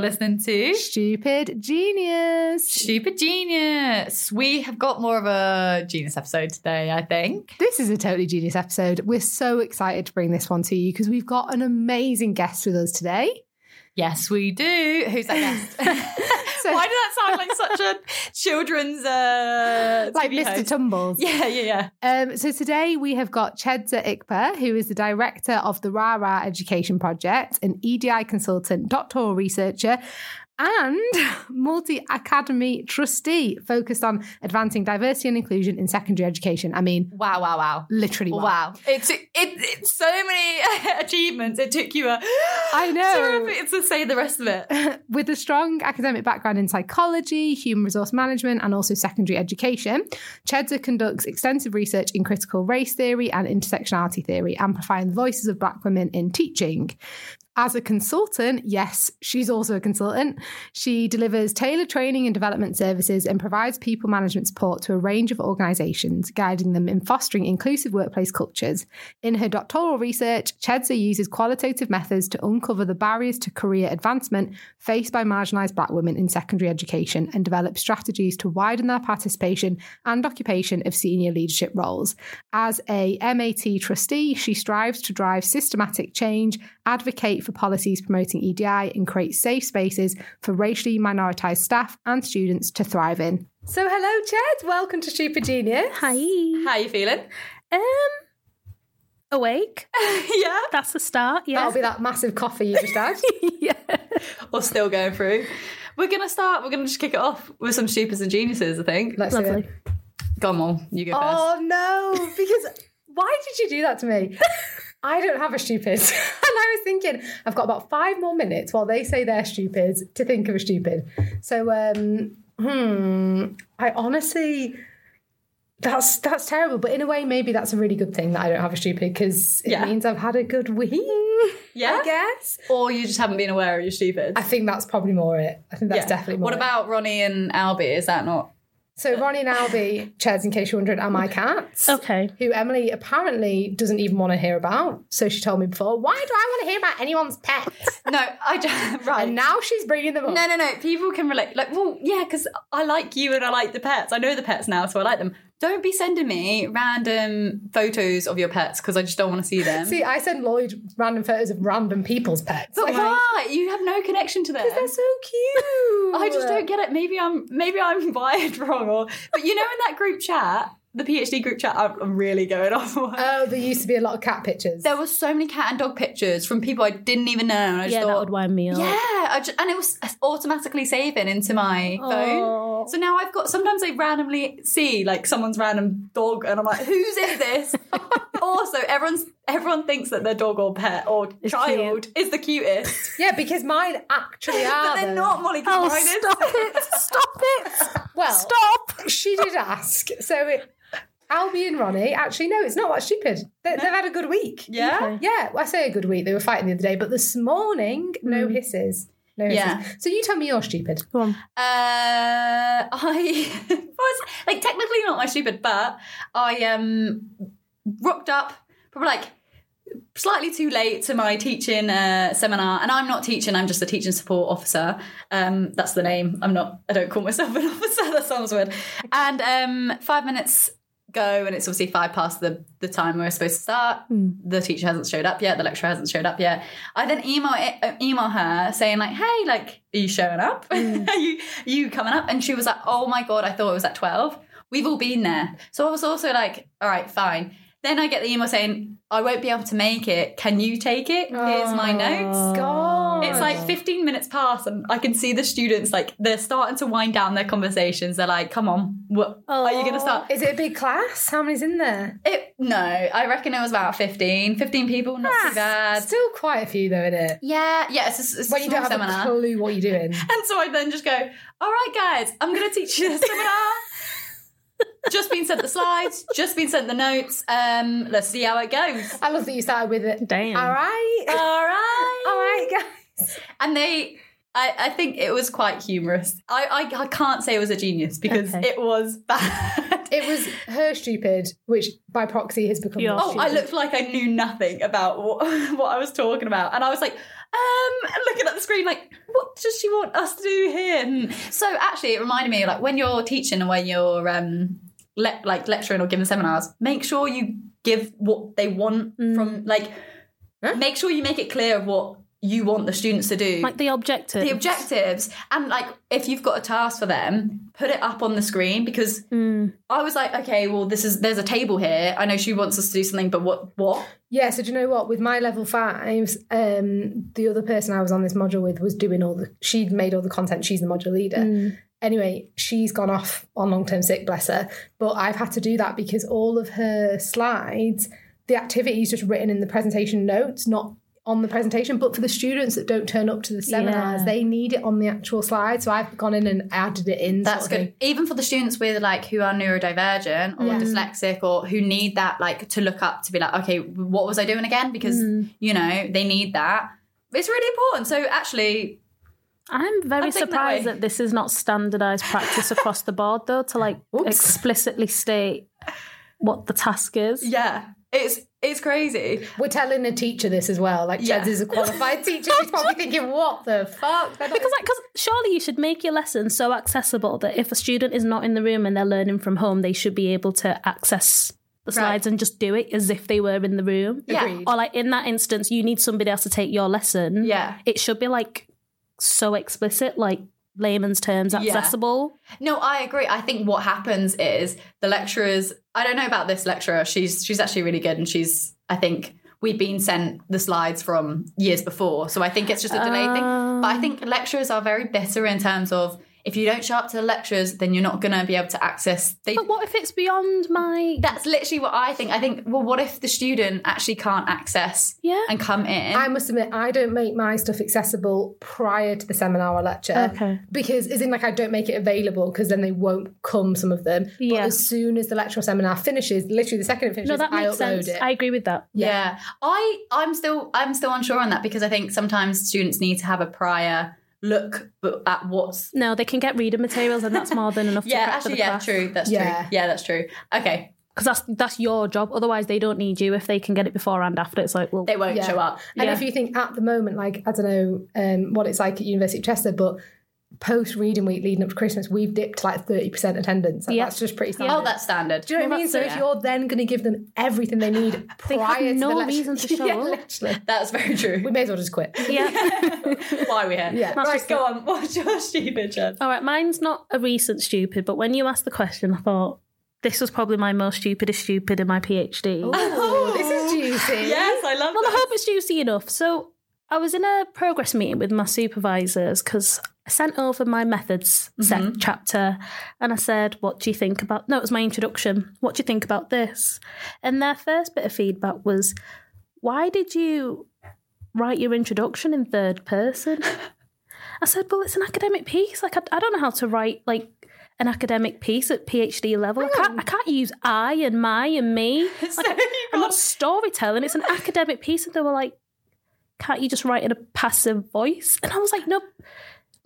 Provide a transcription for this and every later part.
I'm Mollie. And you're listening to Stupid Genius. Stupid Genius. We have got more of a genius episode today, I think. This is a totally genius episode. We're so excited to bring this one to you because we've got an amazing guest with us today. Yes, we do. Who's that guest? so, Why does that sound like such a children's uh, like Mr. Host? Tumbles? Yeah, yeah, yeah. Um, so today we have got Chiedza Ikpeh, who is the director of the Rara Education Project, an EDI consultant, doctoral researcher, and multi academy trustee focused on advancing diversity and inclusion in secondary education. I mean, wow, wow, wow. Literally, wow. wow. It's, it, it's so many achievements. It took you a. I know. It's to say the rest of it. With a strong academic background in psychology, human resource management, and also secondary education, Chiedza conducts extensive research in critical race theory and intersectionality theory, amplifying the voices of Black women in teaching. As a consultant, yes, she's also a consultant. She delivers tailored training and development services and provides people management support to a range of organisations, guiding them in fostering inclusive workplace cultures. In her doctoral research, Chiedza uses qualitative methods to uncover the barriers to career advancement faced by marginalised black women in secondary education and develop strategies to widen their participation and occupation of senior leadership roles. As a MAT trustee, she strives to drive systematic change, advocate for for policies promoting EDI and create safe spaces for racially minoritized staff and students to thrive in. So, hello, Ched. Welcome to Super Genius. Hi. How are you feeling? Um, awake. yeah, that's the start. Yeah, that'll be that massive coffee you just had. yeah, or still going through. We're gonna start. We're gonna just kick it off with some stupids and geniuses. I think. Let's Lovely. Go on, You go first. Oh no! Because why did you do that to me? I don't have a stupid. and I was thinking, I've got about five more minutes while they say they're stupid to think of a stupid. So, um, hmm, I honestly, that's that's terrible. But in a way, maybe that's a really good thing that I don't have a stupid because it yeah. means I've had a good week. Yeah, I guess. Or you just haven't been aware of your stupid. I think that's probably more it. I think that's yeah. definitely more. What about Ronnie and Albie? Is that not so Ronnie and Albie, chairs in case you're wondering, are my cats. Okay. Who Emily apparently doesn't even want to hear about. So she told me before, why do I want to hear about anyone's pets? no, I just, right. And now she's bringing them up. No, no, no. People can relate. Like, well, yeah, because I like you and I like the pets. I know the pets now, so I like them don't be sending me random photos of your pets because I just don't want to see them. See, I send Lloyd random photos of random people's pets. But like, why? You have no connection to them. Because they're so cute. I just don't get it. Maybe I'm maybe I'm wired wrong. Or but you know, in that group chat, the PhD group chat, I'm really going off. Oh, there used to be a lot of cat pictures. There were so many cat and dog pictures from people I didn't even know. And I just yeah, thought, that would wind me up. Yeah, just, and it was automatically saving into my phone. So now I've got. Sometimes I randomly see like someone's random dog, and I'm like, whose is this? also, everyone's everyone thinks that their dog or pet or it's child cute. is the cutest. Yeah, because mine actually are. but they're not, Mollie. Oh, stop it! Stop it! Well, stop. She did ask, so it Albie and Ronnie, actually, no, it's not that stupid. They, have had a good week. Yeah? Okay. Yeah, well, I say a good week. They were fighting the other day, but this morning, no mm. hisses. No hisses. Yeah. So you tell me you're stupid. Go on. Uh, I was, like, technically not my stupid, but I um rocked up probably like slightly too late to my teaching uh, seminar and i'm not teaching i'm just a teaching support officer um, that's the name i'm not i don't call myself an officer that sounds weird and um, five minutes go and it's obviously five past the, the time we are supposed to start. Mm. The teacher hasn't showed up yet. The lecturer hasn't showed up yet. I then email uh, email her saying like, "Hey, like, are you showing up? Mm. are you you coming up?" And she was like, "Oh my god, I thought it was at 12. We've all been there." So I was also like, "All right, fine." Then I get the email saying, I won't be able to make it. Can you take it? Here's my notes. Oh, God. It's like 15 minutes past, and I can see the students like they're starting to wind down their conversations. They're like, come on, what are you going to start? Is it a big class? How many's in there? It, no, I reckon it was about 15. 15 people, not too bad. Still quite a few though, isn't it? Yeah, yeah. It's, a, it's when you don't have seminar. a clue what you're doing. And so I then just go, all right, guys, I'm going to teach you a seminar just been sent the slides, just been sent the notes. Um, let's see how it goes. I love that you started with it. Damn. All right. All right. All right, guys. And they I, I think it was quite humorous. I, I, I can't say it was a genius because Okay. it was bad. It was her stupid, which by proxy has become Your your Oh, I looked like I knew nothing about what, what I was talking about. And I was like, um, looking at the screen, like, what does she want us to do here? Hmm. So actually, it reminded me, like, when you're teaching and when you're um, le- like lecturing or giving seminars, make sure you give what they want from, like, Huh? make sure you make it clear of what you want the students to do Like the objectives the objectives and like if you've got a task for them put it up on the screen because Mm. i was like okay well this is there's a table here i know she wants us to do something but what what Yeah, so do you know what? With my level fives, um, the other person I was on this module with was doing all the. She'd made all the content. She's the module leader. Mm. Anyway, she's gone off on long term sick, bless her. But I've had to do that because all of her slides, the activity is just written in the presentation notes, not on the presentation. But for the students that don't turn up to the seminars, Yeah. they need it on the actual slide. So I've gone in and added it in. that's sort of good even for the students with like who are neurodivergent or Yeah. dyslexic or who need that like to look up to be like okay what was i doing again because hmm. you know they need that it's really important so actually I'm very I think that surprised way. that, this is not standardized practice across the board, though, to like Oops. explicitly state what the task is. yeah it's it's crazy We're telling a teacher this as well. Like, Yeah. Cheds is a qualified teacher. She's probably thinking, what the fuck? Because, like, because surely you should make your lesson so accessible that if a student is not in the room and they're learning from home, they should be able to access the slides and just do it as if they were in the room. Yeah. Agreed. Or like in that instance, you need somebody else to take your lesson. yeah It should be like so explicit, like layman's terms, Yeah. accessible. No, I agree. I think what happens is the lecturers. I don't know about this lecturer. She's she's actually really good, and she's. I think we'd been sent the slides from years before, so I think it's just a delay thing. But I um. think lecturers are very bitter in terms of if you don't show up to the lectures, then you're not going to be able to access. They, But what if it's beyond my that's literally what I think. I think. Well, what if the student actually can't access Yeah. and come in? I must admit, I don't make my stuff accessible prior to the seminar or lecture. Okay. Because, as in, like, I don't make it available because then they won't come, some of them. But Yeah. as soon as the lecture or seminar finishes, literally the second it finishes, No, that I upload sense. it. I agree with that. Yeah. I I'm still I'm still unsure on that because I think sometimes students need to have a prior look bu- at what's No, they can get reading materials, and that's more than enough. yeah to actually the yeah class. true that's Yeah. true yeah that's true okay because that's that's your job. Otherwise, they don't need you if they can get it before and after. It's like, well, they won't Yeah. show up And Yeah. if you think at the moment, like, I don't know um, what it's like at University of Chester, but post reading week leading up to Christmas, we've dipped like 30% attendance. Like, Yeah. That's just pretty standard. oh that's standard Do you know what I mean? So that's if you're then going to give them everything they need They have prior to no the lecture, reason to show yeah, up. literally. that's very true We may as well just quit. yeah. why are we here Yeah. That's right just go on what's your stupid chance All right, mine's not a recent stupid, but when you asked the question, I thought this was probably my most stupidest stupid in my PhD. Oh, this is juicy. yes I love it. Well, I hope it's juicy enough. So I was in a progress meeting with my supervisors because I sent over my methods set mm-hmm. chapter and I said, What do you think about no, it was my introduction. What do you think about this? And their first bit of feedback was, Why did you write your introduction in third person? I said, Well, it's an academic piece. Like I, I don't know how to write like an academic piece at PhD level. I hmm. can't, I can't use I and my and me. Like, I'm not storytelling. It's an academic piece. And they were like, can't you just write in a passive voice? And I was like, no,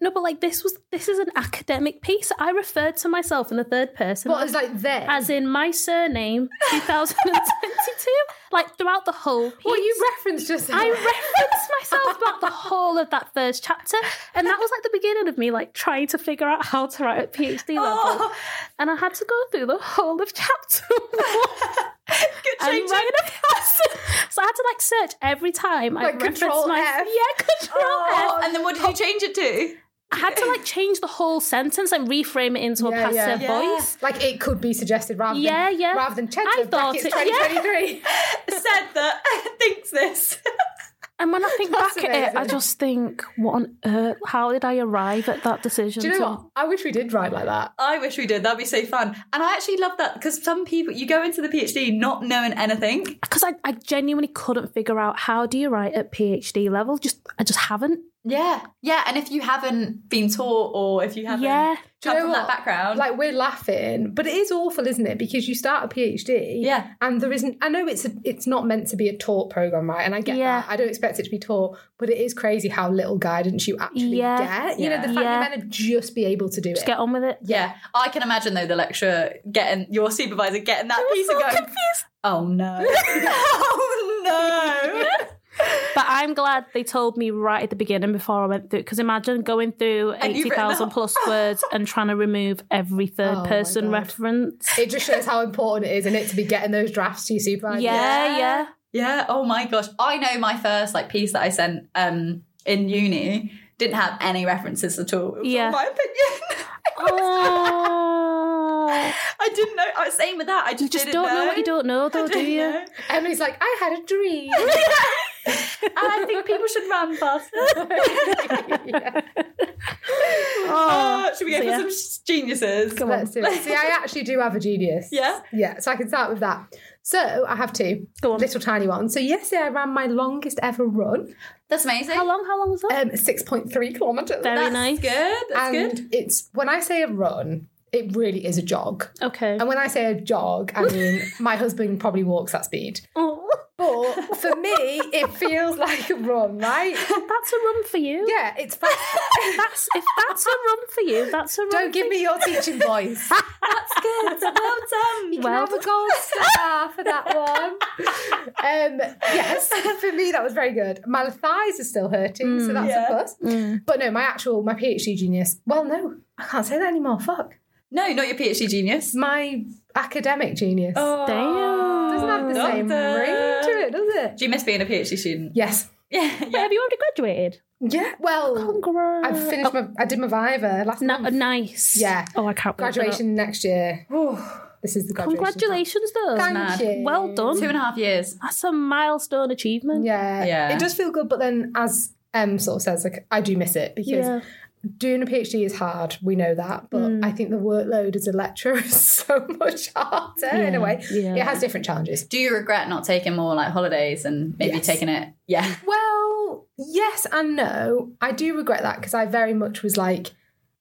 no, but like this was this is an academic piece. I referred to myself in the third person. What is like there? as in my surname, 2022. like throughout the whole piece. what you referenced just I referenced myself throughout the whole of that first chapter. And that was like the beginning of me like trying to figure out how to write at PhD oh. level. Oh. And I had to go through the whole of chapter one Good and change write a person. So I had to like search every time I Like referenced my F. yeah control Oh, F. and then what did you change it to I had to like change the whole sentence and reframe it into Yeah, a passive Yeah. voice. like it could be suggested rather Yeah, than yeah. rather than Chester I thought brackets it- yeah. 2023. said that thinks this And when I think That's back at it, I just think, what on earth? How did I arrive at that decision? Do you know to- what? I wish we did write like that. I wish we did. That'd be so fun. And I actually love that because some people, you go into the PhD not knowing anything. because I, I genuinely couldn't figure out how do you write at PhD level. Just I just haven't. Yeah, yeah. And if you haven't been taught or if you haven't Yeah. Do you come know from what? that background, Like we're laughing, but it is awful, isn't it? Because you start a PhD, Yeah. and there isn't. I know it's a, it's not meant to be a taught program, right? And I get Yeah. that. I don't expect it to be taught, but it is crazy how little guidance you actually Yeah. get. You know, the fact Yeah. you're meant to just be able to do it. Just it. get on with it. yeah. I can imagine though the lecturer getting your supervisor getting that piece and going, "Oh no, oh no." But I'm glad they told me right at the beginning before I went through. Because imagine going through And you've eighty written thousand that. plus words and trying to remove every Oh third my person reference. It just shows how important it is, and it to be getting those drafts to your supervisor. Yeah, yeah. Yeah. Oh my gosh. I know my first like piece that I sent um in uni didn't have any references at all. It was all Yeah. my opinion. Oh, I didn't know. I was saying with that. I just, you just didn't don't know what you don't know, though, do you? know. Emily's like, I had a dream. I think people should run faster. Yeah. Oh, should we go so for yeah. some s- geniuses? Let's do it. See, I actually do have a genius. Yeah? Yeah, so I can start with that. So I have two Go on. little tiny ones. So yesterday I ran my longest ever run, That's amazing. How long? How long was that? um, six point three kilometers. Very That's nice. good. That's and good. it's when I say a run, it really is a jog. Okay. And when I say a jog, I mean my husband probably walks that speed. Oh, But for me, it feels like a run, right? that's a run for you. Yeah, it's fast. That's if that's a run for you. That's a run. Don't give me your teaching voice. That's good. Well done. You can Well have a gold star for that one. Um, yes, for me that was very good. My thighs are still hurting, so that's Yeah. a plus. But no, my actual my PhD genius. Well, no, I can't say that anymore. Fuck, No, not your PhD genius. my academic genius Oh, Damn. doesn't have the same doctor. ring to it, does it? Do you miss being a PhD student? Yes. Yeah. Wait, yeah. have you already graduated? Yeah. Well, Congrats. I finished my. I did my viva last No, month. nice. Yeah. Oh, I can't wait that. Graduation next year. This is the graduation. Congratulations, though. Thank mad. you. Well done. Two and a half years. That's a milestone achievement. Yeah, Yeah. It does feel good, but then as Em sort of says, like I do miss it because Yeah. Doing a PhD is hard. We know that, but I think the workload as a lecturer is so much harder in a way. yeah. It has different challenges. Do you regret not taking more like holidays and maybe Yes. taking it? Yeah. Well, yes and no. I do regret that because I very much was like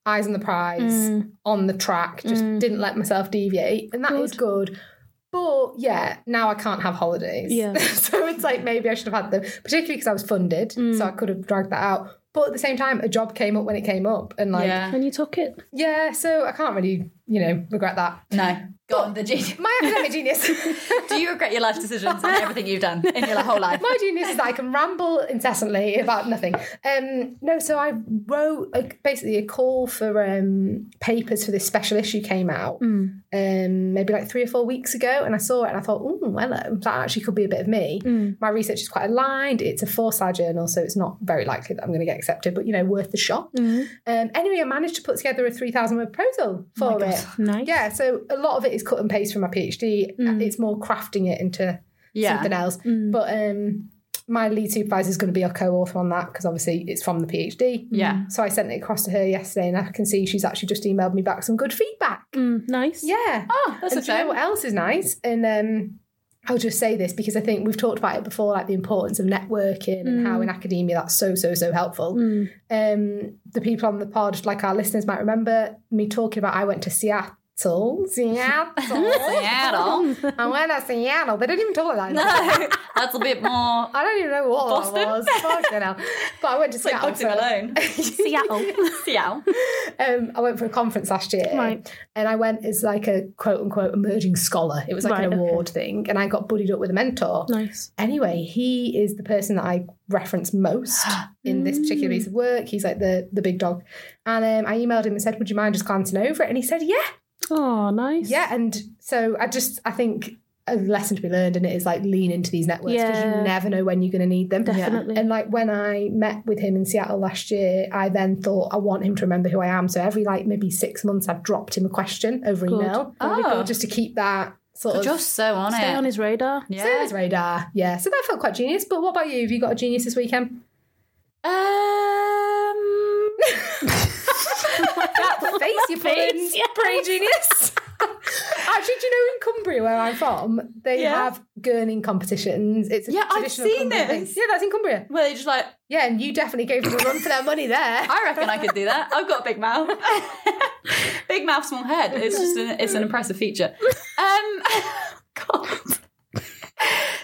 eyes on the prize, Mm. on the track, just didn't let myself deviate, and that is good. But yeah, now I can't have holidays. Yeah. so it's like maybe I should have had them, particularly because I was funded, Mm. so I could have dragged that out. But at the same time, a job came up when it came up, and like yeah, yeah. And you took it. Yeah, so I can't really, you know, regret that. No. Go on, the genius. My academic genius. Do you regret your life decisions and everything you've done in your whole life? My genius is that I can ramble incessantly about nothing. Um, no, so I wrote like, basically a call for um, papers for this special issue came out Mm. um, maybe like three or four weeks ago, and I saw it and I thought, oh, hello, that actually could be a bit of me. Mm. My research is quite aligned. It's a four-star journal, so it's not very likely that I'm going to get accepted, but you know, worth the shot. Mm. Um, anyway, I managed to put together a three thousand word proposal for it. Nice. Yeah, so a lot of it is cut and paste from my PhD. It's more crafting it into Yeah. something else. But um, my lead supervisor is going to be a co-author on that because obviously it's from the PhD. Yeah. So I sent it across to her yesterday, and I can see she's actually just emailed me back some good feedback. Mm, nice. Yeah. Oh, that's and a do you know shame. what else is nice? And um, I'll just say this because I think we've talked about it before, like the importance of networking and how in academia that's so so so helpful. Mm. Um, the people on the pod, like our listeners, might remember me talking about. I went to Seattle. Seattle. Seattle. I went to Seattle. They didn't even talk like that. no, that's a bit more. I don't even know what Boston? that was. Fucking hell. But I went to It's Seattle. Bugsy for- Malone. Seattle. Seattle. um, I went for a conference last year, Right. and I went as like a quote unquote emerging scholar. It was like Right, an okay. award thing, and I got buddied up with a mentor. nice. Anyway, he is the person that I reference most in this particular piece of work. He's like the the big dog, and um, I emailed him and said, "Would you mind just glancing over it?" And he said, "Yeah, Oh, nice. yeah." And so I just I think a lesson to be learned in it is like lean into these networks because Yeah. you never know when you're going to need them. Definitely. And like when I met with him in Seattle last year, I then thought I want him to remember who I am. So every like maybe six months, I've dropped him a question over Good. email, Oh. just to keep that sort of Just so on it. Stay it. on his radar. yeah. stay on his radar. Yeah, so that felt quite genius. But what about you? Have you got a genius this weekend? Um. that face you're Face, yeah. genius. Actually, do you know in Cumbria, where I'm from, they Yeah. have gurning competitions. It's a Yeah, I've seen Cumbrian thing. this. Yeah, that's in Cumbria. Well, they just like, Yeah, and you definitely gave them a run for their money there. I reckon I could do that. I've got a big mouth. big mouth, small head. It's just an, it's an impressive feature. Um, God.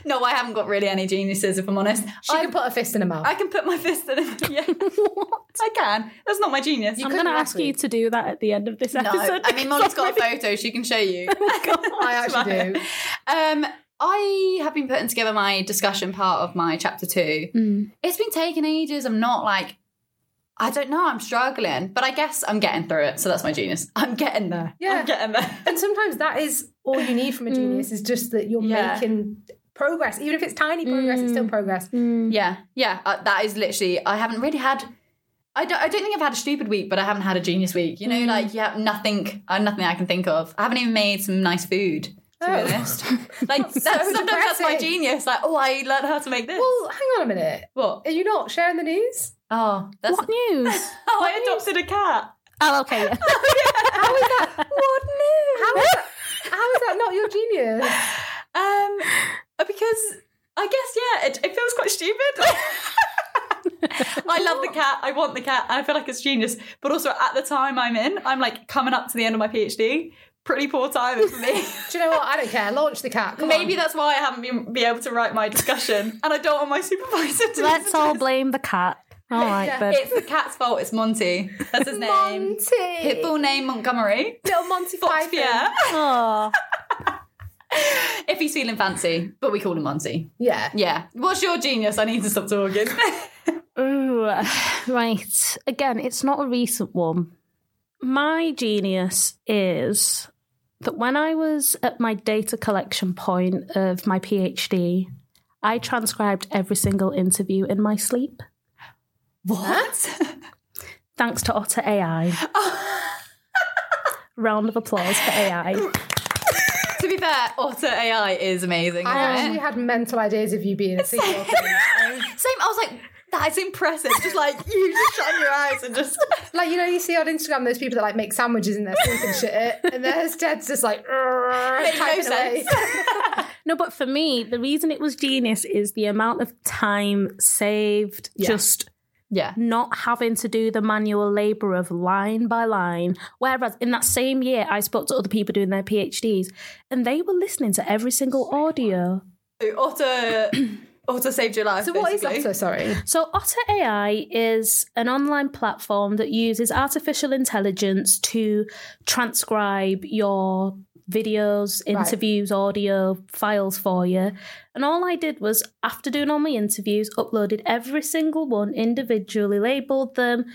No, I haven't got really any geniuses, if I'm honest. She I, can put a fist in her mouth. I can put my fist in it. Yeah, what? I can. That's not my genius. I'm going to ask you to do that at the end of this no, episode. I mean, Mollie's got a photo. She can show you. I actually do. Um, I have been putting together my discussion part of my chapter two. Mm. It's been taking ages. I'm not like, I don't know. I'm struggling, but I guess I'm getting through it. So that's my genius. I'm getting there. Yeah. I'm getting there. And sometimes that is all you need from a genius is just that you're Yeah. making progress. Even if it's tiny progress, it's still progress. Yeah, yeah. Uh, that is literally. I haven't really had. I don't. I don't think I've had a stupid week, but I haven't had a genius week. You know, like yeah, nothing. Uh, nothing I can think of. I haven't even made some nice food. To Oh. be honest, like that's, sometimes that's my genius. Like, oh, I learned how to make this. Well, hang on a minute. what? Are you not sharing the news? Oh, that's. What news? Oh, I adopted a cat. oh, okay. Yeah. How is that? What news? How is that, how is that not your genius? Um, Uh, because I guess yeah, it, it feels quite stupid. I love the cat. I want the cat. I feel like it's genius. But also at the time I'm in, I'm like coming up to the end of my PhD. Pretty poor timing for me. Do you know what? I don't care. Launch the cat. Come Maybe on. that's why I haven't been be able to write my discussion, and I don't want my supervisor to. Let's all this. blame the cat. All right, Yeah. then. It's the cat's fault. It's Monty. That's his name. Monty. His full name Montgomery. Little Monty Python. Yeah. Oh, if he's feeling fancy, but we call him Monty. Yeah. Yeah. What's your genius? I need to stop talking. Ooh, right. Again, it's not a recent one. My genius is that when I was at my data collection point of my PhD, I transcribed every single interview in my sleep, what? thanks to Otter AI. Round of applause for AI. to be fair, Otter AI is amazing. I isn't it? actually had mental ideas of you being a sequel. Same. I was like, that's impressive. Just like you just shut your eyes and just. like you know, you see on Instagram those people that like make sandwiches in their sleep and shit, and there's Ted's just like Makes no sense. No, but for me, the reason it was genius is the amount of time saved Yeah. just Yeah. not having to do the manual labour of line by line. Whereas in that same year, I spoke to other people doing their PhDs and they were listening to every single audio. Otter, Otter saved your life. So what is basically. Otter? Sorry. So, Otter AI is an online platform that uses artificial intelligence to transcribe your videos, Right. interviews, audio files for you. And all I did was, after doing all my interviews, uploaded every single one individually, labeled them.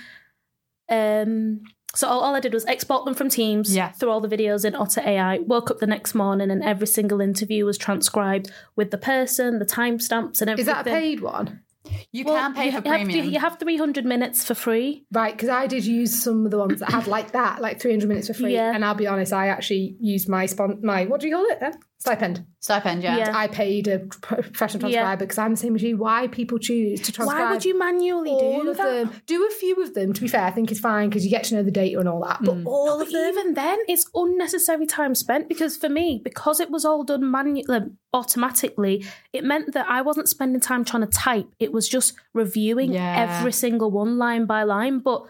Um, so all, all I did was export them from Teams, Yeah. through all the videos in Otter AI. Woke up the next morning, and every single interview was transcribed with the person, the timestamps, and everything. Is that a paid one? You Well, can pay you, for have, premium. to- you have 300 minutes for free. Right, because I did use some of the ones that had like that, like 300 minutes for free. Yeah. And I'll be honest, I actually used my spon- my what do you call it then? Stipend. Stipend, yeah. Yeah. I paid a pro- professional Yeah. transcriber because I'm the same as you. Why people choose to transcribe? Why would you manually all do of that? them? Do a few of them. To be fair, I think it's fine because you get to know the data and all that. But mm. all But of them, even then, it's unnecessary time spent because for me, because it was all done manually, automatically, it meant that I wasn't spending time trying to type. It was just reviewing Yeah. every single one line by line. But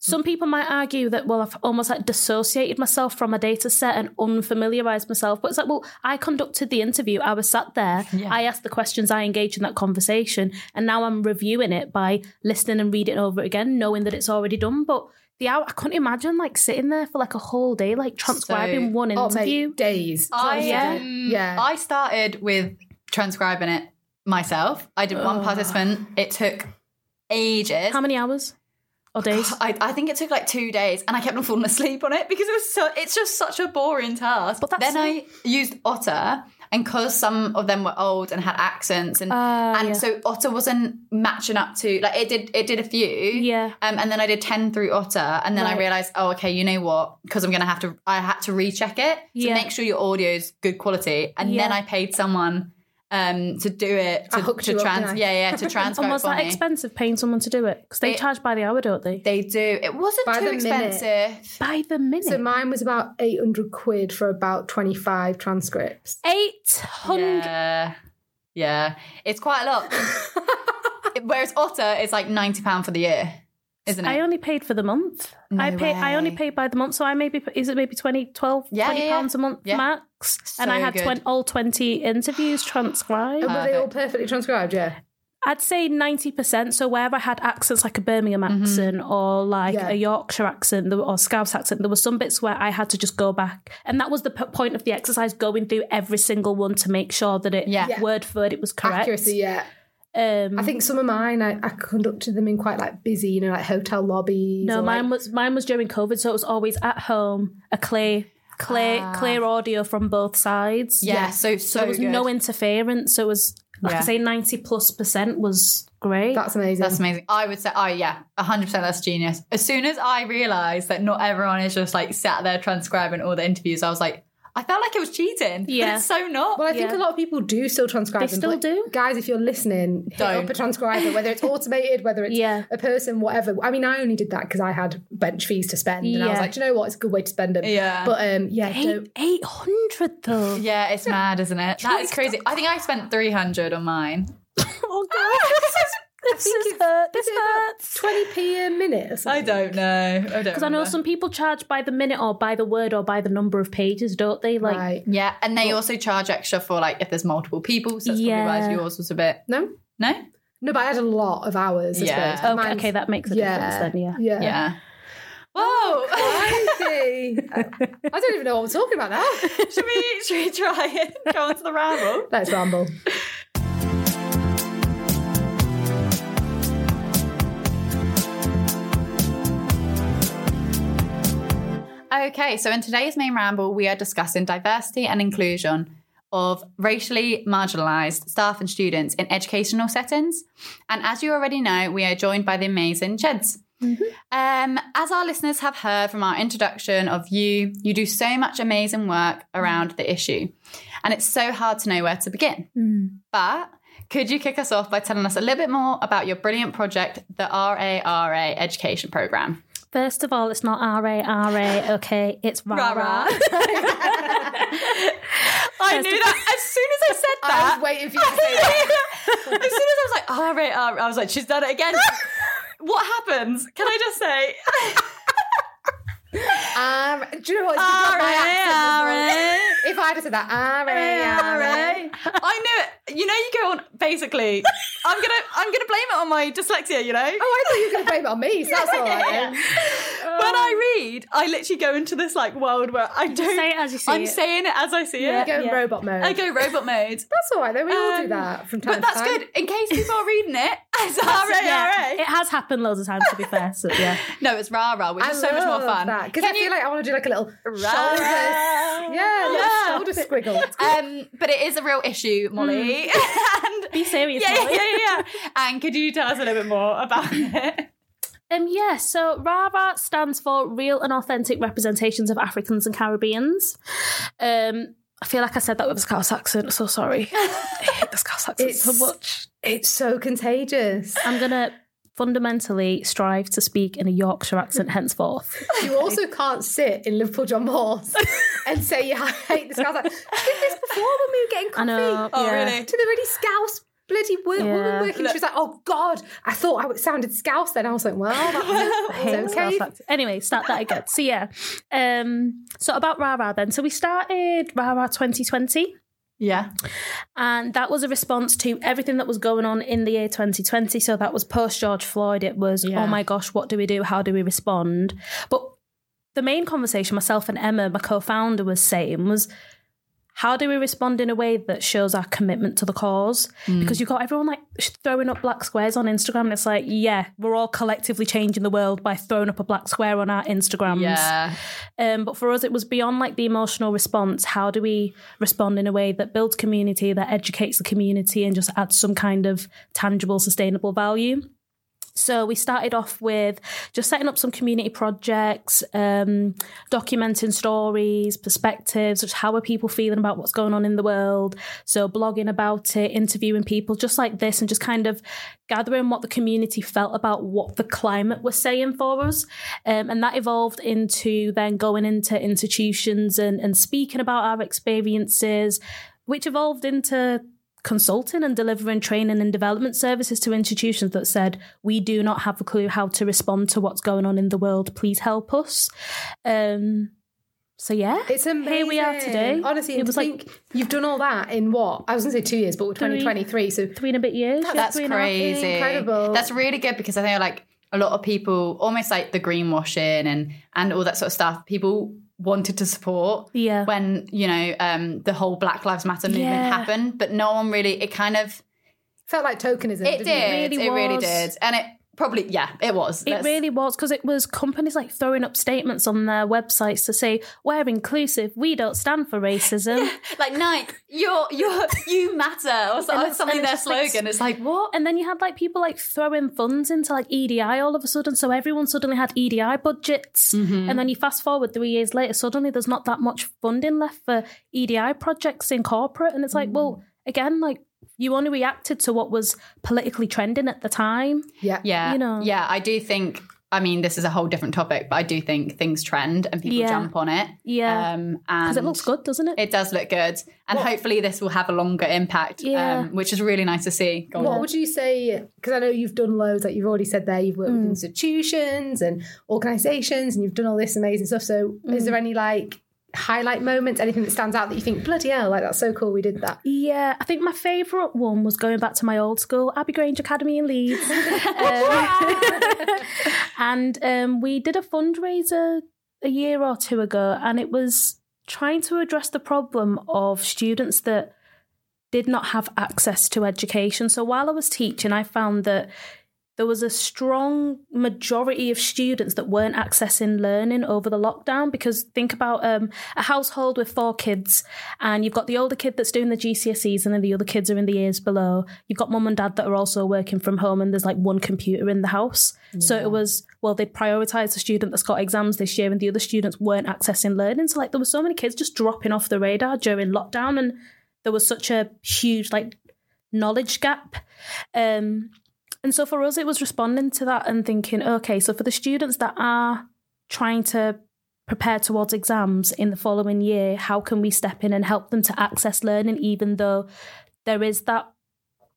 some people might argue that, well, I've almost like dissociated myself from a data set and unfamiliarized myself. But it's like, well, I conducted the interview. I was sat there. Yeah. I asked the questions. I engaged in that conversation. And now I'm reviewing it by listening and reading over it again, knowing that it's already done. But the hour, I couldn't imagine like sitting there for like a whole day, like transcribing So- one oh interview. mate, days. I, Yeah. um, Yeah. I started with transcribing it myself. I did one participant. It took ages. How many hours or days? I, I think it took like two days, and I kept on falling asleep on it because it was so. It's just such a boring task. But that's- then I used Otter, and because some of them were old and had accents, and Ah, and yeah. so Otter wasn't matching up to like it did. It did a few, Yeah. Um, and then I did ten through Otter, and then I realized, oh, okay, you know what? Because I'm gonna have to. I had to recheck it to Yeah. make sure your audio is good quality, and then I paid someone. Um, to do it to, to up, trans I? yeah yeah to transcribe And was that me. expensive paying someone to do it? Because they It- charge by the hour, don't they? They do. It wasn't By too the minute. expensive. By the minute. So mine was about 800 quid for about 25 transcripts. 800. Yeah, yeah, it's quite a lot. Whereas Otter is like ninety pound for the year, isn't it? I only paid for the month. No I pay. I only paid by the month, so I maybe is it maybe 20, 12, Yeah, 20 yeah, yeah. pounds a month Yeah. max, and I had 20, all twenty interviews transcribed. And were they all perfectly transcribed? Yeah. I'd say ninety percent. So wherever I had accents like a Birmingham Mm-hmm. accent or like Yeah. a Yorkshire accent or Scouse accent, there were some bits where I had to just go back, and that was the p- point of the exercise: going through every single one to make sure that it Yeah. Yeah. word for word it was correct. Accuracy, yeah. Um, I think some of mine, I, I conducted them in quite like busy, you know, like hotel lobbies. No, mine like, was mine was during COVID, so it was always at home, a clear, clear, Ah. clear audio from both sides. yeah, so so, so there was good. no interference. So it was like Yeah. I say, ninety plus percent was great. That's amazing. That's amazing. I would say, oh yeah, hundred percent. That's genius. As soon as I realised that not everyone is just like sat there transcribing all the interviews, I was like, I felt like it was cheating. but Yeah. it's so not. Well, I think Yeah. a lot of people do still transcribe They them. still do. Guys, if you're listening, hit Don't. up a transcriber, whether it's automated, whether it's Yeah. a person, whatever. I mean, I only did that because I had bench fees to spend. And I was like, do you know what? It's a good way to spend them. Yeah. But um, yeah, Eight eight hundred though. yeah, it's mad, isn't it? That is crazy. I think I spent three hundred on mine. Oh god, this is this is hurt. This Is about hurts. 20p a minute or I don't know. I don't. Because I know some people charge by the minute or by the word or by the number of pages, don't they? Like right. Yeah, and they also charge extra for like if there's multiple people. So that's Yeah. probably why yours was a bit. No? No. No, but I had a lot of hours. I Yeah. suppose. okay, okay, that makes a difference then. Yeah. Yeah. Yeah. Oh, Whoa. Crikey. I I don't even know what we're talking about now. should we should we try and go on to the ramble? Let's ramble. Okay, so in today's main ramble, we are discussing diversity and inclusion of racially marginalised staff and students in educational settings. And as you already know, we are joined by the amazing Cheds. Um, as our listeners have heard from our introduction of you, you do so much amazing work around the issue. And it's so hard to know where to begin. But could you kick us off by telling us a little bit more about your brilliant project, the RARA Education Programme? First of all, it's not R A R A. Okay, it's rah rah. I knew that as soon as I said I that. was waiting for you to say that. as soon as I was like, all right, all right, I was like, she's done it again. what happens? Can I just say? Um, do you know what? It's because my accent. If I'd have said that. I knew it. You know, you go on. Basically, I'm gonna, I'm gonna blame it on my dyslexia. You know. Oh, I thought you were going to blame it on me. So that's all right. Yeah. then. When I read, I literally go into this like world where I don't. say it as you see I'm it. saying it as I see Yeah. it. Go in Yeah. robot mode. I go robot mode. That's all right. Though we all do Um, that from time But to that's time. good in case people are reading it. It's RARA. Yeah, it has happened loads of times. To be fair, so yeah. No, it's rara, which I is so much more fun. Because I Can feel you- like I want to do like a little shoulder. Rah. Yeah, a little Yeah. shoulder squiggle. Um, but it is a real issue, Mollie. and Be serious. yeah, yeah, Mollie. yeah, yeah, yeah. And could you tell us a little bit more about it? Um, yeah, so RARA stands for Real and Authentic Representations of Africans and Caribbeans. Um, I feel like I said that with a Scouse accent, so sorry. I hate the Scouse accent it's, so much. It's so contagious. I'm going to fundamentally strive to speak in a Yorkshire accent henceforth. You also can't sit in Liverpool John Moores and say you hate the Scouse. Like, I did this before when we were getting I coffee. know. Oh, yeah. really? To the really Scouse bloody wo- woman Yeah. working. She was like, "Oh God, I thought I sounded Scouse." Then I was like, "Well, that I hate the was Scouse okay." Anyway, start that again. So yeah, um, so about RARA then. So we started RARA 2020. Yeah. And that was a response to everything that was going on in the year 2020. So that was post George Floyd. It was, Yeah. oh my gosh, what do we do? How do we respond? But the main conversation myself and Emma, my co founder, was saying was, how do we respond in a way that shows our commitment to the cause? Mm. Because you've got everyone like throwing up black squares on Instagram. And it's like, yeah, we're all collectively changing the world by throwing up a black square on our Instagrams. Yeah. Um, but for us, it was beyond like the emotional response. How do we respond in a way that builds community, that educates the community, and just adds some kind of tangible, sustainable value? So we started off with just setting up some community projects, um, documenting stories, perspectives, just how are people feeling about what's going on in the world. So blogging about it, interviewing people just like this, and just kind of gathering what the community felt about what the climate was saying for us. Um, and that evolved into then going into institutions and, and speaking about our experiences, which evolved into consulting and delivering training and development services to institutions that said, We do not have a clue how to respond to what's going on in the world. Please help us. Um, so yeah, It's amazing. Here we are today. Honestly, It was to like- you've done all that in what? I was going to say two years, but we're 2023. So three and a bit years. yeah, That's three and a half. crazy. Incredible. That's really good because I think like a lot of people, almost like the greenwashing and and all that sort of stuff. People wanted to support Yeah. when you know um, the whole Black Lives Matter movement Yeah. happened, but no one really. It kind of felt like tokenism. it didn't did. really It really did, and it probably yeah, it was. It Let's- really was because it was companies like throwing up statements on their websites to say we're inclusive, we don't stand for racism. like Nike, you're you're you matter or so- And it's- something. Their just like- slogan. It's like what? And then you had like people like throwing funds into like EDI all of a sudden. So everyone suddenly had EDI budgets. Mm-hmm. And then you fast forward three years later, suddenly there's not that much funding left for EDI projects in corporate. And it's like, well, again, like you only reacted to what was politically trending at the time. Yeah. Yeah, You know. yeah. I do think. I mean, this is a whole different topic, but I do think things trend and people Yeah. jump on it. Yeah. um, Because and it looks good, doesn't it? It does look good, and hopefully this will have a longer impact. Yeah. um, which is really nice to see. Go What on. would you say? Because I know you've done loads, like you've already said there, you've worked Mm. with institutions and organisations and you've done all this amazing stuff. So is Mm. there any like highlight moments, anything that stands out that you think, bloody hell, like that's so cool we did that? Yeah, I think my favourite one was going back to my old school, Abbey Grange Academy in Leeds. Um, and um, we did a fundraiser a year or two ago, and it was trying to address the problem of students that did not have access to education. So while I was teaching, I found that there was a strong majority of students that weren't accessing learning over the lockdown because think about um, a household with four kids and you've got the older kid that's doing the GCSEs and then the other kids are in the years below. You've got mum and dad that are also working from home and there's like one computer in the house. So it was, well, they'd prioritise the student that's got exams this year and the other students weren't accessing learning. So like there were so many kids just dropping off the radar during lockdown and there was such a huge like knowledge gap. Um, and so for us, it was responding to that and thinking, okay, so for the students that are trying to prepare towards exams in the following year, how can we step in and help them to access learning, even though there is that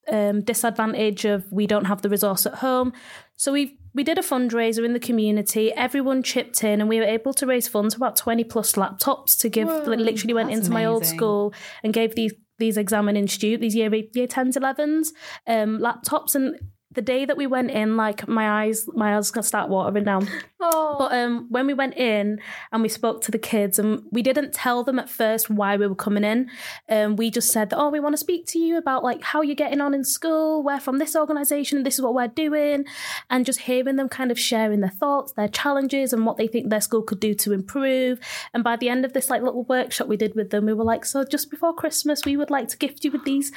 um, disadvantage of we don't have the resource at home. So we we did a fundraiser in the community. Everyone chipped in, and we were able to raise funds for about twenty plus laptops to give. Whoa, literally went into my old school and gave these these examining students, these year year tens, elevens, um, laptops. And the day that we went in, like my eyes, my eyes gonna start watering now. Oh, But um, when we went in and we spoke to the kids, and we didn't tell them at first why we were coming in. Um, we just said, "Oh, we want to speak to you about like how you're getting on in school. We're from this organisation, and this is what we're doing." And just hearing them kind of sharing their thoughts, their challenges, and what they think their school could do to improve. And by the end of this like little workshop we did with them, we were like, "So just before Christmas, we would like to gift you with these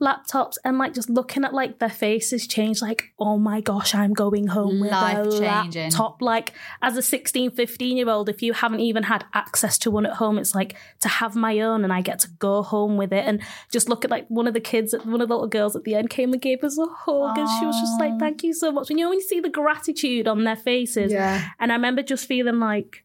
laptops." And like just looking at like their faces change, like, "Oh my gosh, I'm going home with a Life-changing. laptop." Like as a 16, 15 year old, if you haven't even had access to one at home, it's like to have my own and I get to go home with it. And just look at like one of the kids, one of the little girls at the end came and gave us a hug. And she was just like, thank you so much. And you know, when you see the gratitude on their faces. yeah. And I remember just feeling like,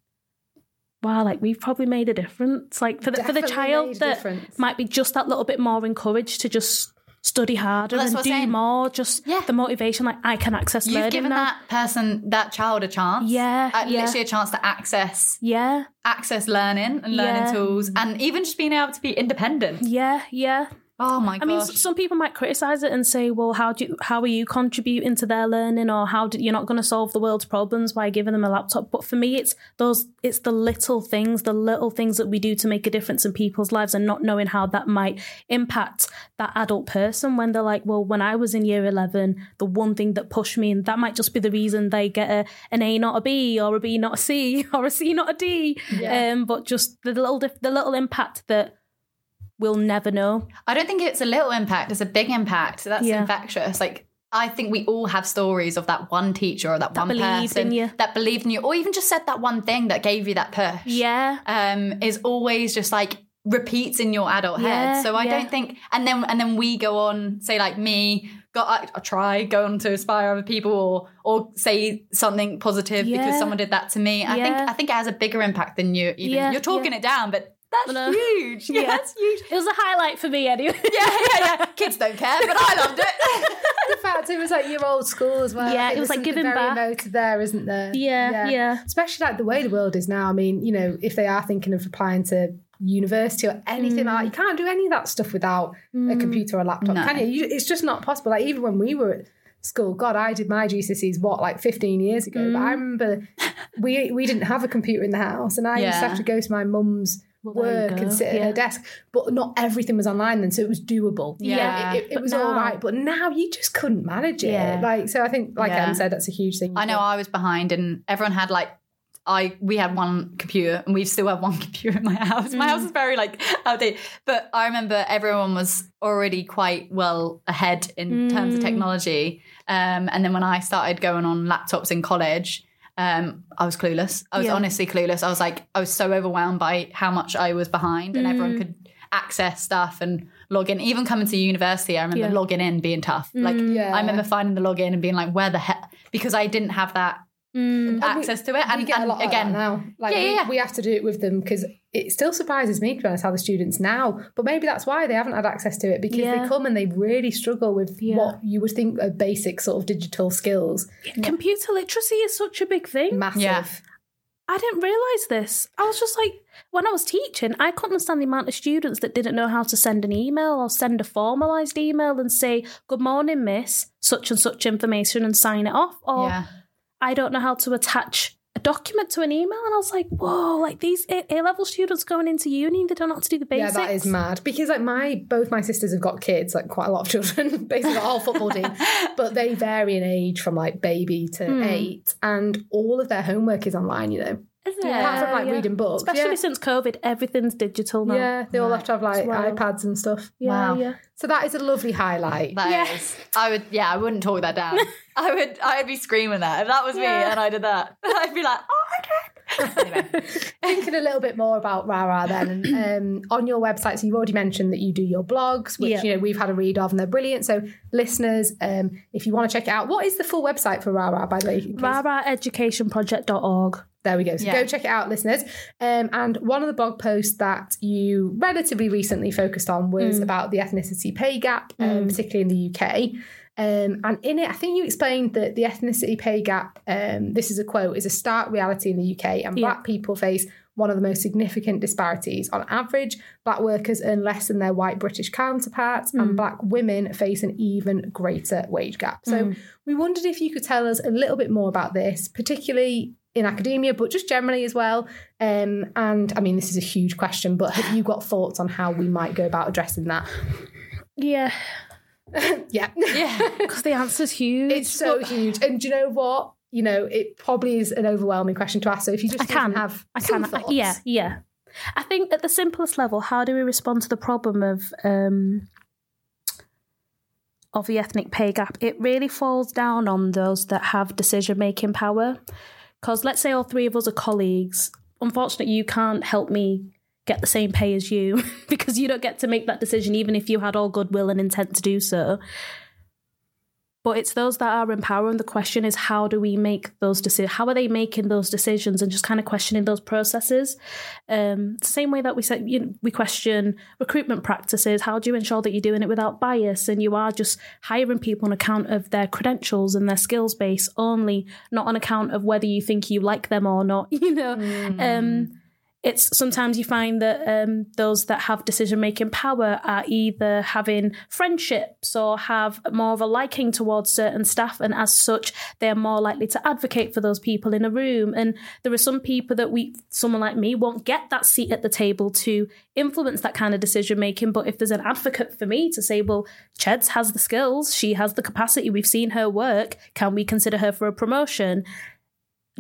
wow, like we've probably made a difference. Like for the, for the child that difference. might be just that little bit more encouraged to just study harder Well, and do saying. more. Just Yeah. the motivation, like I can access You've learning given now. that person, that child, a chance. Yeah, Uh, yeah. literally a chance to access yeah, access learning and learning Yeah. tools, and even just being able to be independent. yeah, yeah. Oh my I mean, some people might criticize it and say, "Well, how do you, how are you contributing to their learning, or how do, you're not going to solve the world's problems by giving them a laptop?" But for me, it's those it's the little things, the little things that we do to make a difference in people's lives, and not knowing how that might impact that adult person when they're like, "Well, when I was in year eleven, the one thing that pushed me, and that might just be the reason they get a, an A, not a B, or a B, not a C, or a C, not a D." Yeah. Um, but just the little the little impact that we'll never know. I don't think it's a little impact; it's a big impact. That's Yeah. infectious. Like I think we all have stories of that one teacher or that, one believed person that believed in you, or even just said that one thing that gave you that push. Yeah. um, is always just like repeats in your adult Yeah, head. So I yeah. don't think, and then and then we go on, say like me, go I, I try go on to inspire other people, or or say something positive because someone did that to me. I think I think it has a bigger impact than you. Even Yeah, you're talking it down, but that's No. Uh, huge. Yeah, Yeah. that's huge. It was a highlight for me anyway. Yeah, yeah, yeah. Kids don't care, but I loved it. the fact it was like your old school as well. Yeah, I think it was there's like something giving very back. emotive there, isn't there? Yeah, yeah. Especially like the way the world is now. I mean, you know, if they are thinking of applying to university or anything like that, mm. you can't do any of that stuff without a mm. computer or a laptop, No. can you? you? It's just not possible. Like even when we were at school, God, I did my GCSEs what like 15 years ago, but I mm. remember we we didn't have a computer in the house, and I used to have to go to my mum's. You work and sit at yeah. her desk, but not everything was online then, so it was doable. Know, Yeah. it, it, it was all now- right, but now you just couldn't manage it. Yeah. Like so, I think, like Yeah. Em said, that's a huge thing. I know I was behind, and everyone had like. I we had one computer and we still have one computer in my house. My house mm. is very like outdated, but I remember everyone was already quite well ahead in terms of mm. technology. Um, and then when I started going on laptops in college, um, I was clueless. I was Yeah. honestly clueless. I was like, I was so overwhelmed by how much I was behind, and everyone could access stuff and log in. Even coming to university, I remember Yeah. logging in being tough. Like Yeah. I remember finding the login and being like, where the heck? Because I didn't have that Mm. access to it. And, we get and a lot like again, that now. Like Yeah, we, yeah, yeah. we have to do it with them because it still surprises me to be honest how the students now. But maybe that's why they haven't had access to it because Yeah. they come and they really struggle with Yeah. what you would think are basic sort of digital skills. Computer literacy is such a big thing. Massive. Yeah. I didn't realize this. I was just like, when I was teaching, I couldn't understand the amount of students that didn't know how to send an email or send a formalized email and say, Good morning, miss, such and such information and sign it off. Or yeah, I don't know how to attach a document to an email. And I was like, Whoa, like these A level students going into uni, they don't know how to do the basics. Yeah, basics. that is mad. Because like my both my sisters have got kids, like quite a lot of children, basically a whole football team. But they vary in age from like baby to Hmm. eight, and all of their homework is online. You know, Isn't it? apart from like Yeah. reading books. Especially yeah. since COVID, everything's digital now. yeah, they all have to have like Wow. iPads and stuff. Yeah, Wow. yeah. So that is a lovely highlight. that is. Yeah. I would. Yeah, I wouldn't talk that down. I would. I'd be screaming that if that was me Yeah. and I did that. I'd be like, oh, okay. anyway, Thinking a little bit more about Rara then, and um, on your website, so you've already mentioned that you do your blogs, which Yeah. you know we've had a read of and they're brilliant. So listeners, um, if you want to check it out, what is the full website for Rara? By the way, in case- RaraEducationProject.org. There we go. So Yeah. go check it out, listeners. Um, and one of the blog posts that you relatively recently focused on was about the ethnicity pay gap, um, particularly in the UK. Um, and in it, I think you explained that the ethnicity pay gap, um, this is a quote, is a stark reality in the UK, and Yeah. black people face one of the most significant disparities. On average, black workers earn less than their white British counterparts, and black women face an even greater wage gap. So we wondered if you could tell us a little bit more about this, particularly in academia, but just generally as well. Um, and I mean, this is a huge question, but have you got thoughts on how we might go about addressing that? Yeah, Yeah. yeah. because the answer's huge. it's so huge. And do you know what? You know, it probably is an overwhelming question to ask. So if you just I can have I some can. thoughts. Yeah, yeah. I think at the simplest level, how do we respond to the problem of um, of the ethnic pay gap? It really falls down on those that have decision making power. Because let's say all three of us are colleagues. Unfortunately, you can't help me get the same pay as you because you don't get to make that decision, even if you had all goodwill and intent to do so. But it's those that are in power, and the question is, how do we make those decisions? How are they making those decisions, and just kind of questioning those processes? Um, the same way that we said, you know, we question recruitment practices. How do you ensure that you're doing it without bias, and you are just hiring people on account of their credentials and their skills base only, not on account of whether you think you like them or not? You know, um, it's sometimes you find that um, those that have decision making power are either having friendships or have more of a liking towards certain staff, and as such, they're more likely to advocate for those people in a room. And there are some people that we, someone like me, won't get that seat at the table to influence that kind of decision making. But if there's an advocate for me to say, well, Cheds has the skills, she has the capacity, we've seen her work, can we consider her for a promotion?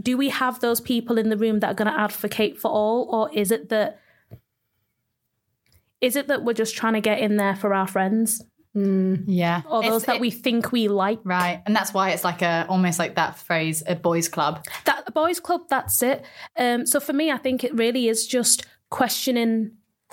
Do we have those people in the room that are going to advocate for all or is it that is it that we're just trying to get in there for our friends Yeah. or It's- those that it- we think we like. Right. And that's why it's like a almost like that phrase, a boys' club. That a boys' club, that's it. Um, so for me, I think it really is just questioning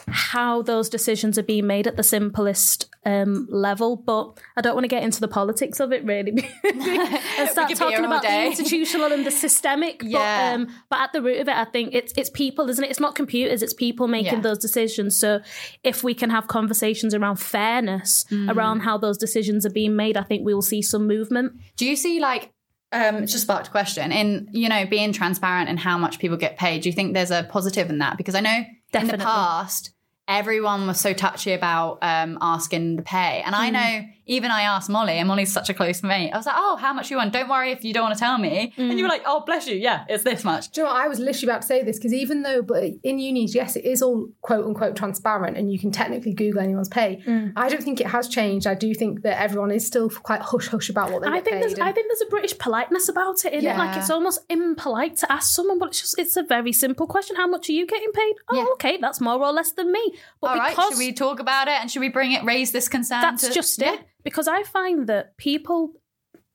how those decisions are being made at the simplest um, level. But I don't want to get into the politics of it really, and start talking about the institutional and the systemic. Yeah. But, um, but at the root of it, I think it's it's people, isn't it? It's not computers; it's people making Yeah. those decisions. So if we can have conversations around fairness Mm. around how those decisions are being made, I think we will see some movement. Do you see like um it's just sparked a question in you know being transparent and how much people get paid? Do you think there's a positive in that? Because I know in the past everyone was so touchy about um asking the pay. And I Mm. know even I asked Mollie, and Mollie's such a close mate. I was like, Oh, how much you want? Don't worry if you don't want to tell me. And Mm. you were like, Oh, bless you, yeah, it's this much. Do you know what? I was literally about to say this because even though, but in unis, yes, it is all quote unquote transparent and you can technically Google anyone's pay. Mm. I don't think it has changed. I do think that everyone is still quite hush hush about what they I get think paid. there's and- I think there's a British politeness about it, in it? Like it's almost impolite to ask someone, but it's just it's a very simple question. How much are you getting paid? Oh, Yeah. okay, that's more or less than me. But All right, because should we talk about it and should we bring it, raise this concern? that's to- just Yeah. it. Because I find that people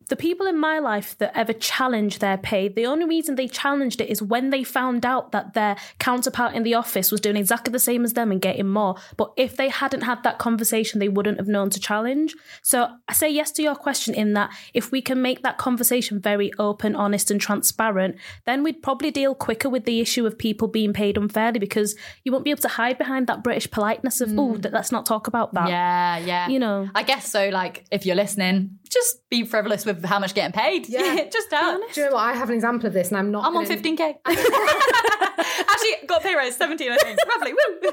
the people in my life that ever challenged their pay, the only reason they challenged it is when they found out that their counterpart in the office was doing exactly the same as them and getting more. But if they hadn't had that conversation, they wouldn't have known to challenge. So I say yes to your question in that if we can make that conversation very open, honest, and transparent, then we'd probably deal quicker with the issue of people being paid unfairly because you won't be able to hide behind that British politeness of, oh, let's not talk about that. Yeah, yeah. You know. I guess so. Like, if you're listening, just be frivolous with how much getting paid. Yeah. just tell. Do you know what? I have an example of this, and I'm not. I'm on gonna- 15k. Actually, got pay raise 17, I think. Roughly. Woo.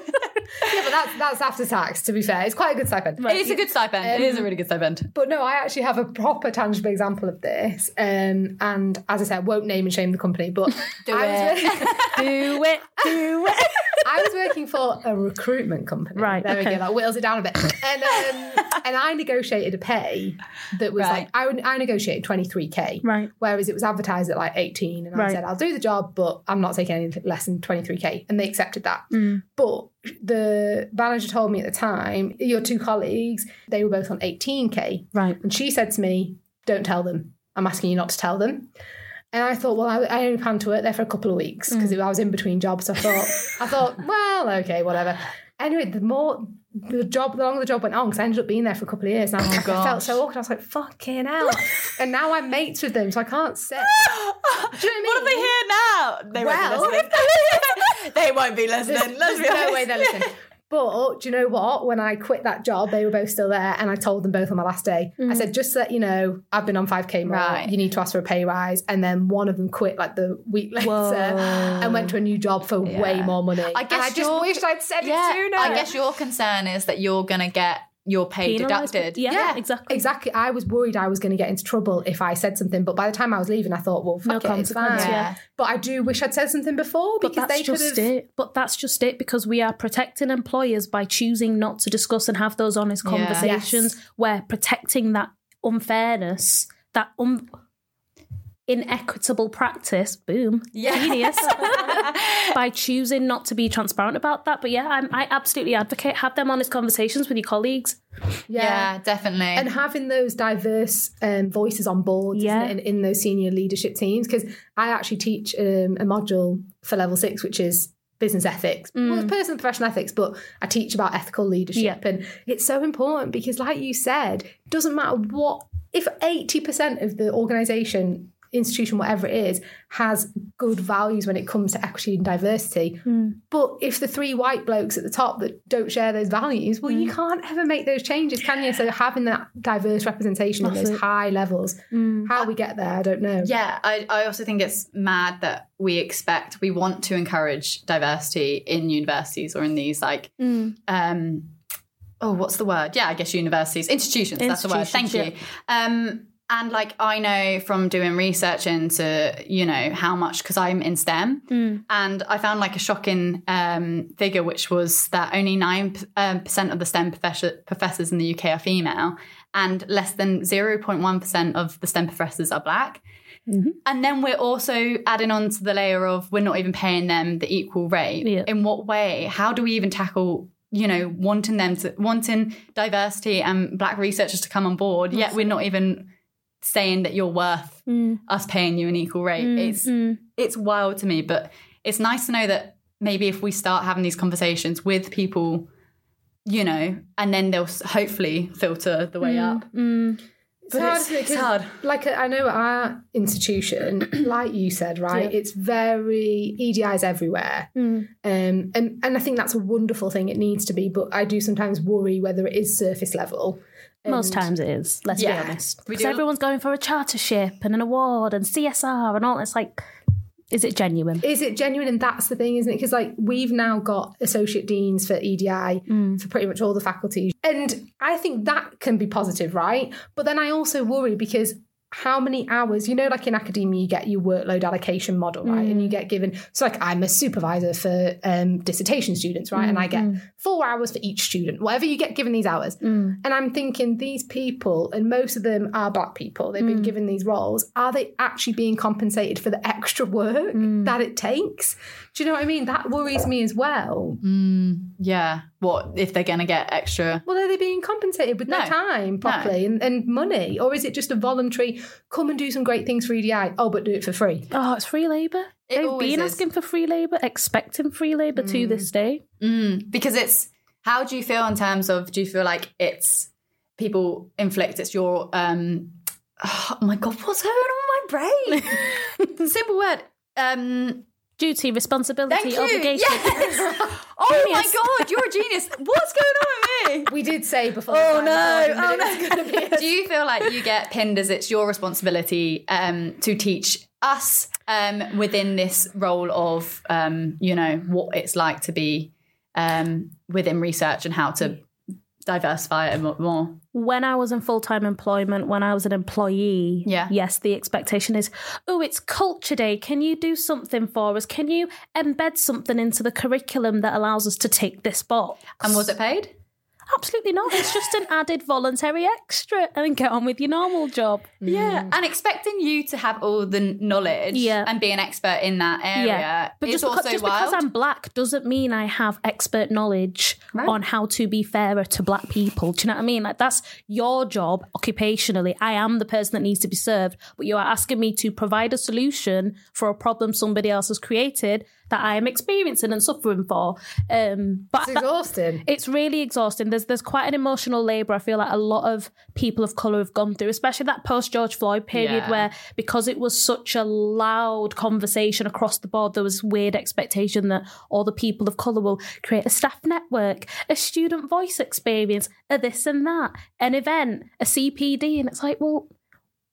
Yeah, but that's that's after tax. To be fair, it's quite a good stipend. It is a good stipend. it is a really good stipend. But no, I actually have a proper tangible example of this. Um, and as I said, I won't name and shame the company, but Do I it. Was do it, do it. I was working for a recruitment company. Right, There we go. That whittles it down a bit. And um, and I negotiated a pay that was Right. like I, would- I negotiated 23k. Right. Whereas it was advertised at like 18. And I said, I'll do the job, but I'm not taking anything less than 23k. And they accepted that. Mm. But the manager told me at the time, your two colleagues, they were both on 18k. Right. And she said to me, Don't tell them. I'm asking you not to tell them. And I thought, well, I, I only planned to work there for a couple of weeks because mm. I was in between jobs. I thought, I thought, well, okay, whatever. Anyway, the more the job, the longer the job went on, because I ended up being there for a couple of years, and I, oh was I felt so awkward. I was like, fucking hell. and now I'm mates with them, so I can't say. Do you know what I mean? What if they hear now? They Well- won't be listening. they won't be listening. There's, Let's there's no way they're listening. But do you know what? When I quit that job, they were both still there, and I told them both on my last day. I mm. said, just so that you know, I've been on 5k more. Right. You need to ask for a pay rise. And then one of them quit like the week later Whoa. and went to a new job for way more money. I guess I just wished I'd said Yeah, it sooner. I guess your concern is that you're going to get your pay Penalised. deducted. Yeah, Yeah, exactly. Exactly. I was worried I was going to get into trouble if I said something, but by the time I was leaving, I thought, well, No it, it's fine. consequence, yeah. But I do wish I'd said something before But because that's they could just have. it. But that's just it because we are protecting employers by choosing not to discuss and have those honest Yeah. conversations. We're protecting that unfairness, that un- inequitable practice. Boom, Yeah. genius. by choosing not to be transparent about that. But yeah, I'm, I absolutely advocate have them honest conversations with your colleagues. Yeah, definitely. and having those diverse um, voices on board Yeah. in, in those senior leadership teams because i actually teach um, a module for level six which is business ethics well it's personal professional ethics but i teach about ethical leadership Yeah. and it's so important because like you said it doesn't matter what if 80% of the organization institution whatever it is has good values when it comes to equity and diversity but if the three white blokes at the top that don't share those values, well, you can't ever make those changes, can you? So having that diverse representation That's those high levels, how we get there, I don't know. Yeah, I, I also think it's mad that we expect, we want to encourage diversity in universities or in these like, um, oh, what's the word? Yeah, I guess universities, institutions, that's the word. Thank Institutions, you. Um, and like I know from doing research into, you know, how much, because I'm in STEM, and I found like a shocking um, figure, which was that only 9% um, percent of the STEM professor- professors in the UK are female, and less than 0.1% of the STEM professors are black. And then we're also adding on to the layer of we're not even paying them the equal rate. Yeah. In what way? How do we even tackle you know, wanting them to wanting diversity and black researchers to come on board, yet we're not even saying that you're worth Mm. us paying you an equal rate. It's Mm. it's wild to me, but it's nice to know that maybe if we start having these conversations with people, you know, and then they'll hopefully filter the way up. Mm. It's hard, it's- it's hard. Like I know our institution, like you said, right? Yeah. It's very EDIs everywhere, Mm. um, and and I think that's a wonderful thing. It needs to be, but I do sometimes worry whether it is surface level. Most times it is. Let's Yeah. be honest. Because everyone's going for a chartership and an award and CSR and all. It's like, is it genuine? Is it genuine? And that's the thing, isn't it? Because like we've now got associate deans for EDI mm. for pretty much all the faculties, and I think that can be positive, right? But then I also worry because how many hours? You know, like in academia, you get your workload allocation model, right? And you mm. get given. So like I'm a supervisor for um, dissertation students, right? And I get mm-hmm. four hours for each student, whatever you get given these hours. Mm. And I'm thinking these people, and most of them are black people, they've been mm. given these roles. Are they actually being compensated for the extra work that it takes? Do you know what I mean? That worries me as well. Yeah. What if they're going to get extra? Well, are they being compensated with their No. time properly and, and money? Or is it just a voluntary, come and do some great things for EDI? Oh, but do it for free. Oh, it's free labour. It They've been is. asking for free labour, expecting free labour to this day. Mm, because it's how do you feel in terms of do you feel like it's people inflict it's your um oh my god what's going on in my brain simple word um Duty, responsibility, thank you obligation. yes oh my god you're a genius what's going on with me We did say before. Oh no! Oh recording that it was no! gonna be a- Do you feel like you get pinned as it's your responsibility um, to teach us um, within this role of um, you know what it's like to be um, within research and how to diversify it more? When I was in full time employment, when I was an employee, Yeah. yes, the expectation is, oh, it's culture day. Can you do something for us? Can you embed something into the curriculum that allows us to tick this box? And was it paid? Absolutely not. It's just an added voluntary extra and get on with your normal job. Yeah, and expecting you to have all the knowledge Yeah. and be an expert in that area But is just, also because, just because I'm black doesn't mean I have expert knowledge Right. on how to be fairer to black people. Do you know what I mean? Like that's your job occupationally. I am the person that needs to be served, but you are asking me to provide a solution for a problem somebody else has created that I am experiencing and suffering for. Um, but It's that- exhausting. it's really exhausting. There's there's quite an emotional labour. I feel like a lot of people of colour have gone through, especially that post George Floyd period Yeah. where because it was such a loud conversation across the board, there was weird expectation that all the people of colour will create a staff network, a student voice experience, a this and that, an event, a CPD, and it's like, well,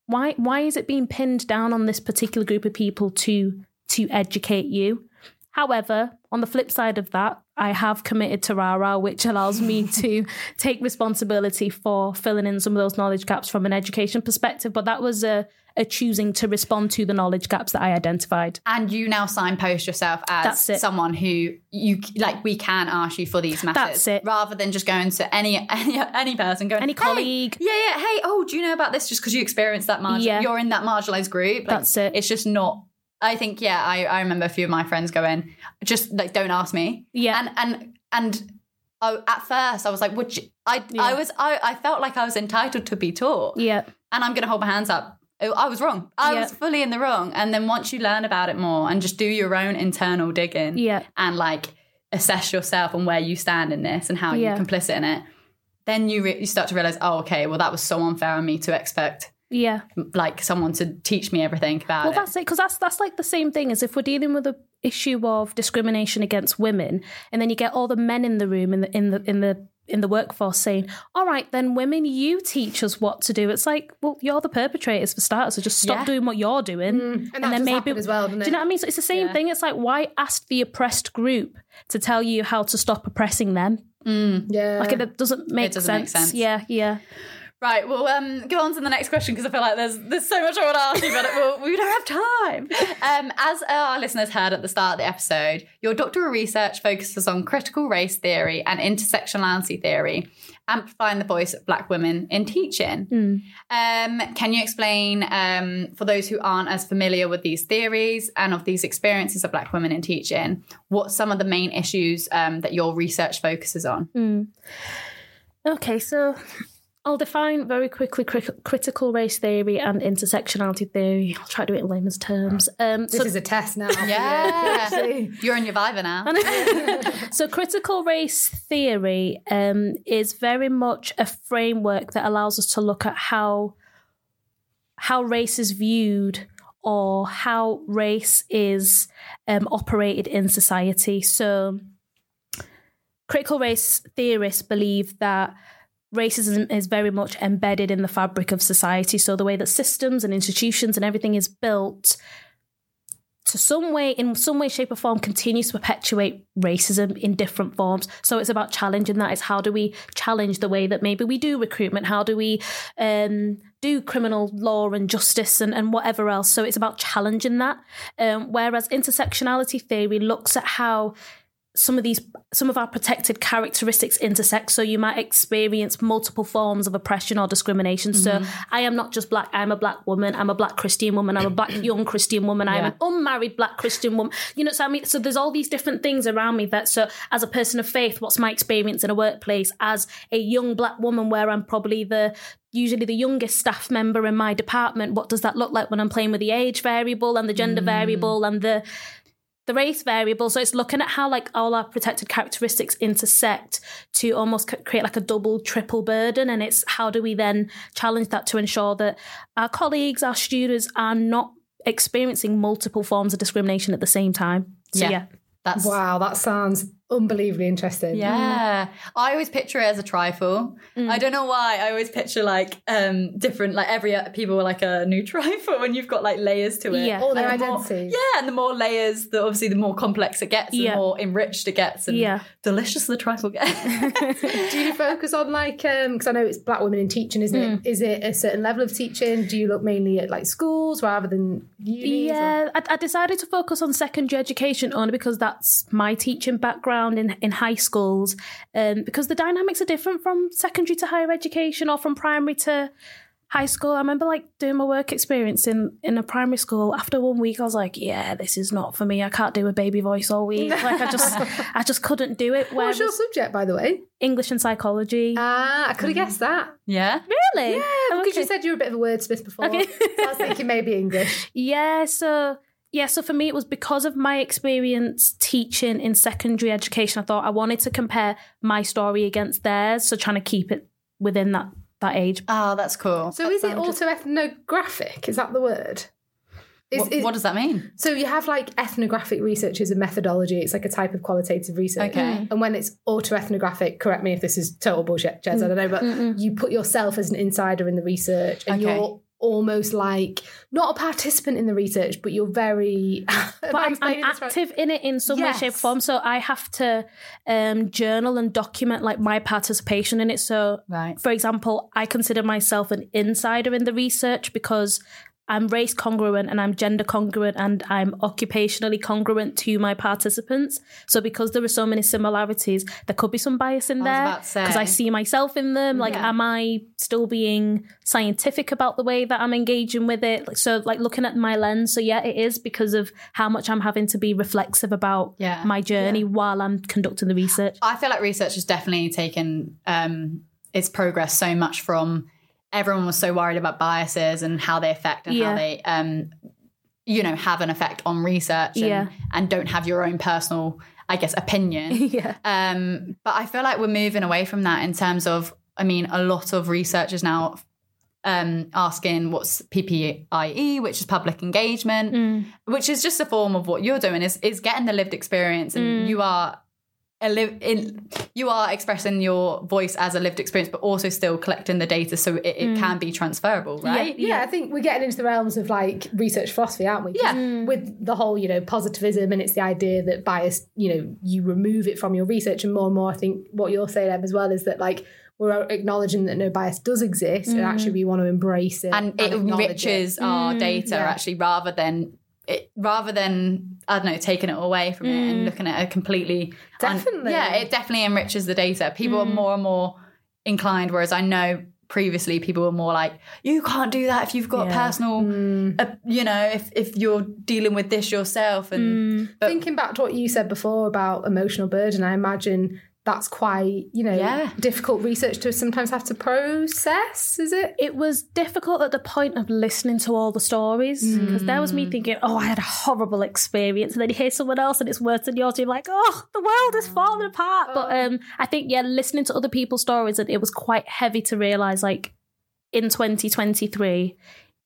why why is it being pinned down on this particular group of people to to educate you? However, on the flip side of that, I have committed to RARA, which allows me to take responsibility for filling in some of those knowledge gaps from an education perspective. But that was a, a choosing to respond to the knowledge gaps that I identified. and you now signpost yourself as someone who you like we can ask you for these matters That's it. rather than just going to any any any person going Any "Hey, colleague." yeah yeah hey oh do you know about this just because you experienced that margin Yeah. you're in that marginalized group Like, That's it. it's just not I think yeah I, I remember a few of my friends going just like don't ask me Yeah. and and and I, at first I was like would you I I was I, I felt like I was entitled to be taught Yeah. and I'm going to hold my hands up. I was wrong. I Yeah. was fully in the wrong. And then once you learn about it more and just do your own internal digging Yeah. and like assess yourself and where you stand in this and how Yeah. you're complicit in it, then you re- you start to realize, oh, okay, well that was so unfair on me to expect Yeah. like someone to teach me everything about Well, it. that's it because that's that's like the same thing as if we're dealing with a issue of discrimination against women, and then you get all the men in the room in the in the in the in the workforce saying, "All right, then, women, you teach us what to do." It's like, well, you're the perpetrators for starters, so just stop Yeah. doing what you're doing, mm, and that does happen as well, doesn't Do you know what I mean? So it's the same Yeah. thing. It's like, why ask the oppressed group to tell you how to stop oppressing them? Mm. Yeah. Like it doesn't make it doesn't make sense. sense. Yeah, yeah. Right, we'll um, go on to the next question because I feel like there's there's so much I want to ask you, but we'll, we don't have time. Um, as our listeners heard at the start of the episode, your doctoral research focuses on critical race theory and intersectionality theory, amplifying the voice of Black women in teaching. Um, can you explain, um, for those who aren't as familiar with these theories and of these experiences of Black women in teaching, what some of the main issues um, that your research focuses on? Okay, so I'll define very quickly cri- critical race theory and intersectionality theory. I'll try to do it in layman's terms. Um, This so, is a test now. Yeah. PhD. You're in your Viva now. so critical race theory um, is very much a framework that allows us to look at how how race is viewed or how race is um, operated in society. So critical race theorists believe that racism is very much embedded in the fabric of society. So the way that systems and institutions and everything is built to some way, in some way, shape, or form, continues to perpetuate racism in different forms. So it's about challenging that. It's how do we challenge the way that maybe we do recruitment? How do we um, do criminal law and justice and, and whatever else? So it's about challenging that. Um, whereas intersectionality theory looks at how some of these some of our protected characteristics intersect. So you might experience multiple forms of oppression or discrimination. So mm-hmm. i am not just black i'm a black woman i'm a black christian woman i'm a black young christian woman i'm an unmarried black christian woman. You know so i mean so there's all these different things around me that so as a person of faith what's my experience in a workplace? As a young black woman where i'm probably the usually the youngest staff member in my department what does that look like when i'm playing with the age variable and the gender mm. variable and the the race variable. So it's looking at how like all our protected characteristics intersect to almost create like a double, triple burden. And it's how do we then challenge that to ensure that our colleagues, our students are not experiencing multiple forms of discrimination at the same time. So Yeah. yeah. That's Wow, that sounds unbelievably interesting. Yeah. I always picture it as a trifle. I don't know why. I always picture like um different like every people are like a new trifle when you've got like layers to it. Yeah. All their And the more- yeah, and the more layers, the obviously the more complex it gets, Yeah. the more enriched it gets, and Yeah. delicious the trifle gets. Do you focus on like um because I know it's black women in teaching, isn't Mm. it? Is it a certain level of teaching? Do you look mainly at like schools rather than unis? Yeah, I, I decided to focus on secondary education only because that's my teaching background in, in high schools. Um, because the dynamics are different from secondary to higher education or from primary to high school. I remember like doing my work experience in, in a primary school. After one week, I was like, "Yeah, this is not for me. I can't do a baby voice all week. Like I just, I just couldn't do it." What's Whereas your subject, by the way? English and psychology. Ah, I could have guessed that. yeah. really? Yeah, Oh, because you said you were a bit of a wordsmith before. Okay. so I was thinking maybe English. Yeah, so yeah, so for me it was because of my experience teaching in secondary education. I thought I wanted to compare my story against theirs, so trying to keep it within that that age. Oh, that's cool. So is it also ethnographic? Is that the word? Is, what, is- what does that mean? so you have like ethnographic research as a methodology. It's like a type of qualitative research. Okay. Mm. And when it's auto-ethnographic, correct me if this is total bullshit, Jez, I don't know, but you put yourself as an insider in the research and Okay. you're almost like not a participant in the research, but you're very But I'm, I'm active in it in some way, shape, form. So I have to um, journal and document like my participation in it. So, Right. for example, I consider myself an insider in the research because I'm race congruent and I'm gender congruent and I'm occupationally congruent to my participants. So because there are so many similarities, there could be some bias in there about to say. because I see myself in them. Like, Yeah. am I still being scientific about the way that I'm engaging with it? Like, so, like looking at my lens. So yeah, it is because of how much I'm having to be reflexive about Yeah. my journey while I'm conducting the research. I feel like research has definitely taken um, its progress so much from everyone was so worried about biases and how they affect and how they, um, you know, have an effect on research and, Yeah. and don't have your own personal, I guess, opinion. yeah. Um, but I feel like we're moving away from that in terms of, I mean, a lot of researchers now um, asking what's PPIE, which is public engagement, Mm. which is just a form of what you're doing is is getting the lived experience, and you are. A live in, you are expressing your voice as a lived experience, but also still collecting the data so it, it can be transferable, right? Yeah, I think we're getting into the realms of like research philosophy, aren't we? Yeah. Mm. With the whole, you know, positivism and it's the idea that bias, you know, you remove it from your research and more and more. I think what you're saying, Em, as well, is that like we're acknowledging that no bias does exist, and actually mm. we want to embrace it and it acknowledge enriches our mm. data yeah. actually rather than it, rather than I don't know taking it away from it and mm. looking at it completely. un- Definitely. yeah, it definitely enriches the data. People are mm. more and more inclined, whereas I know previously people were more like, you can't do that if you've got Yeah. personal, mm. uh, you know, if if you're dealing with this yourself and. But Thinking back to what you said before about emotional burden, I imagine that's quite, you know, Yeah. difficult research to sometimes have to process, is it? it was difficult at the point of listening to all the stories because there was me thinking, oh, I had a horrible experience, and then you hear someone else and it's worse than yours. You're like, oh, the world is falling apart. But um, I think yeah, listening to other people's stories, and it was quite heavy to realize, like in 2023.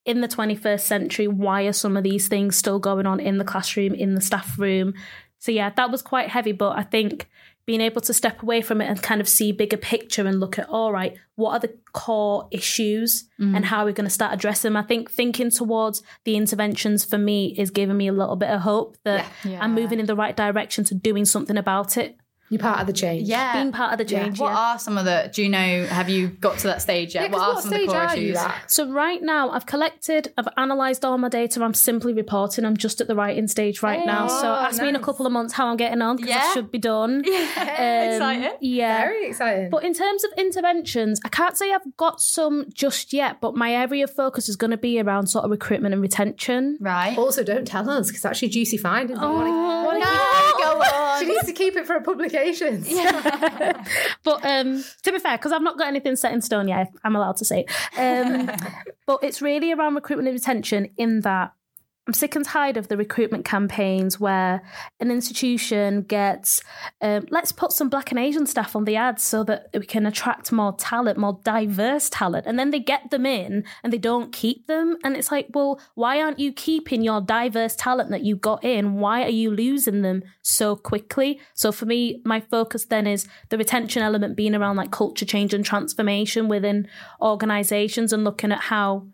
In the 21st century, why are some of these things still going on in the classroom, in the staff room? So, yeah, that was quite heavy. But I think being able to step away from it and kind of see bigger picture and look at all right what are the core issues mm. and how are we're going to start addressing them? I think thinking towards the interventions for me is giving me a little bit of hope that Yeah. i'm moving in the right direction to doing something about it You're part of the change. yeah, being part of the change Yeah. What yeah. are some of the? Do you know? Have you got to that stage yet? Yeah, 'cause what are what some of the stage core are you issues? at? so right now i've collected i've analysed all my data i'm simply reporting i'm just at the writing stage right now so Oh, ask me in a couple of months how i'm getting on because Yeah. i should be done Yeah, Um, excited. yeah Very exciting. But in terms of interventions, I can't say I've got some just yet, but my area of focus is going to be around sort of recruitment and retention. Right. also, don't tell us because it's actually juicy findings. Oh, no, go on. She needs to keep it for her publications. But um, to be fair, because I've not got anything set in stone yet, I'm allowed to say it. Um, but it's really around recruitment and retention in that I'm sick and tired of the recruitment campaigns where an institution gets, um, let's put some black and Asian staff on the ads so that we can attract more talent, more diverse talent. And then they get them in and they don't keep them. And it's like, well, why aren't you keeping your diverse talent that you got in? Why are you losing them so quickly? So for me, my focus then is the retention element being around like culture change and transformation within organizations and looking at how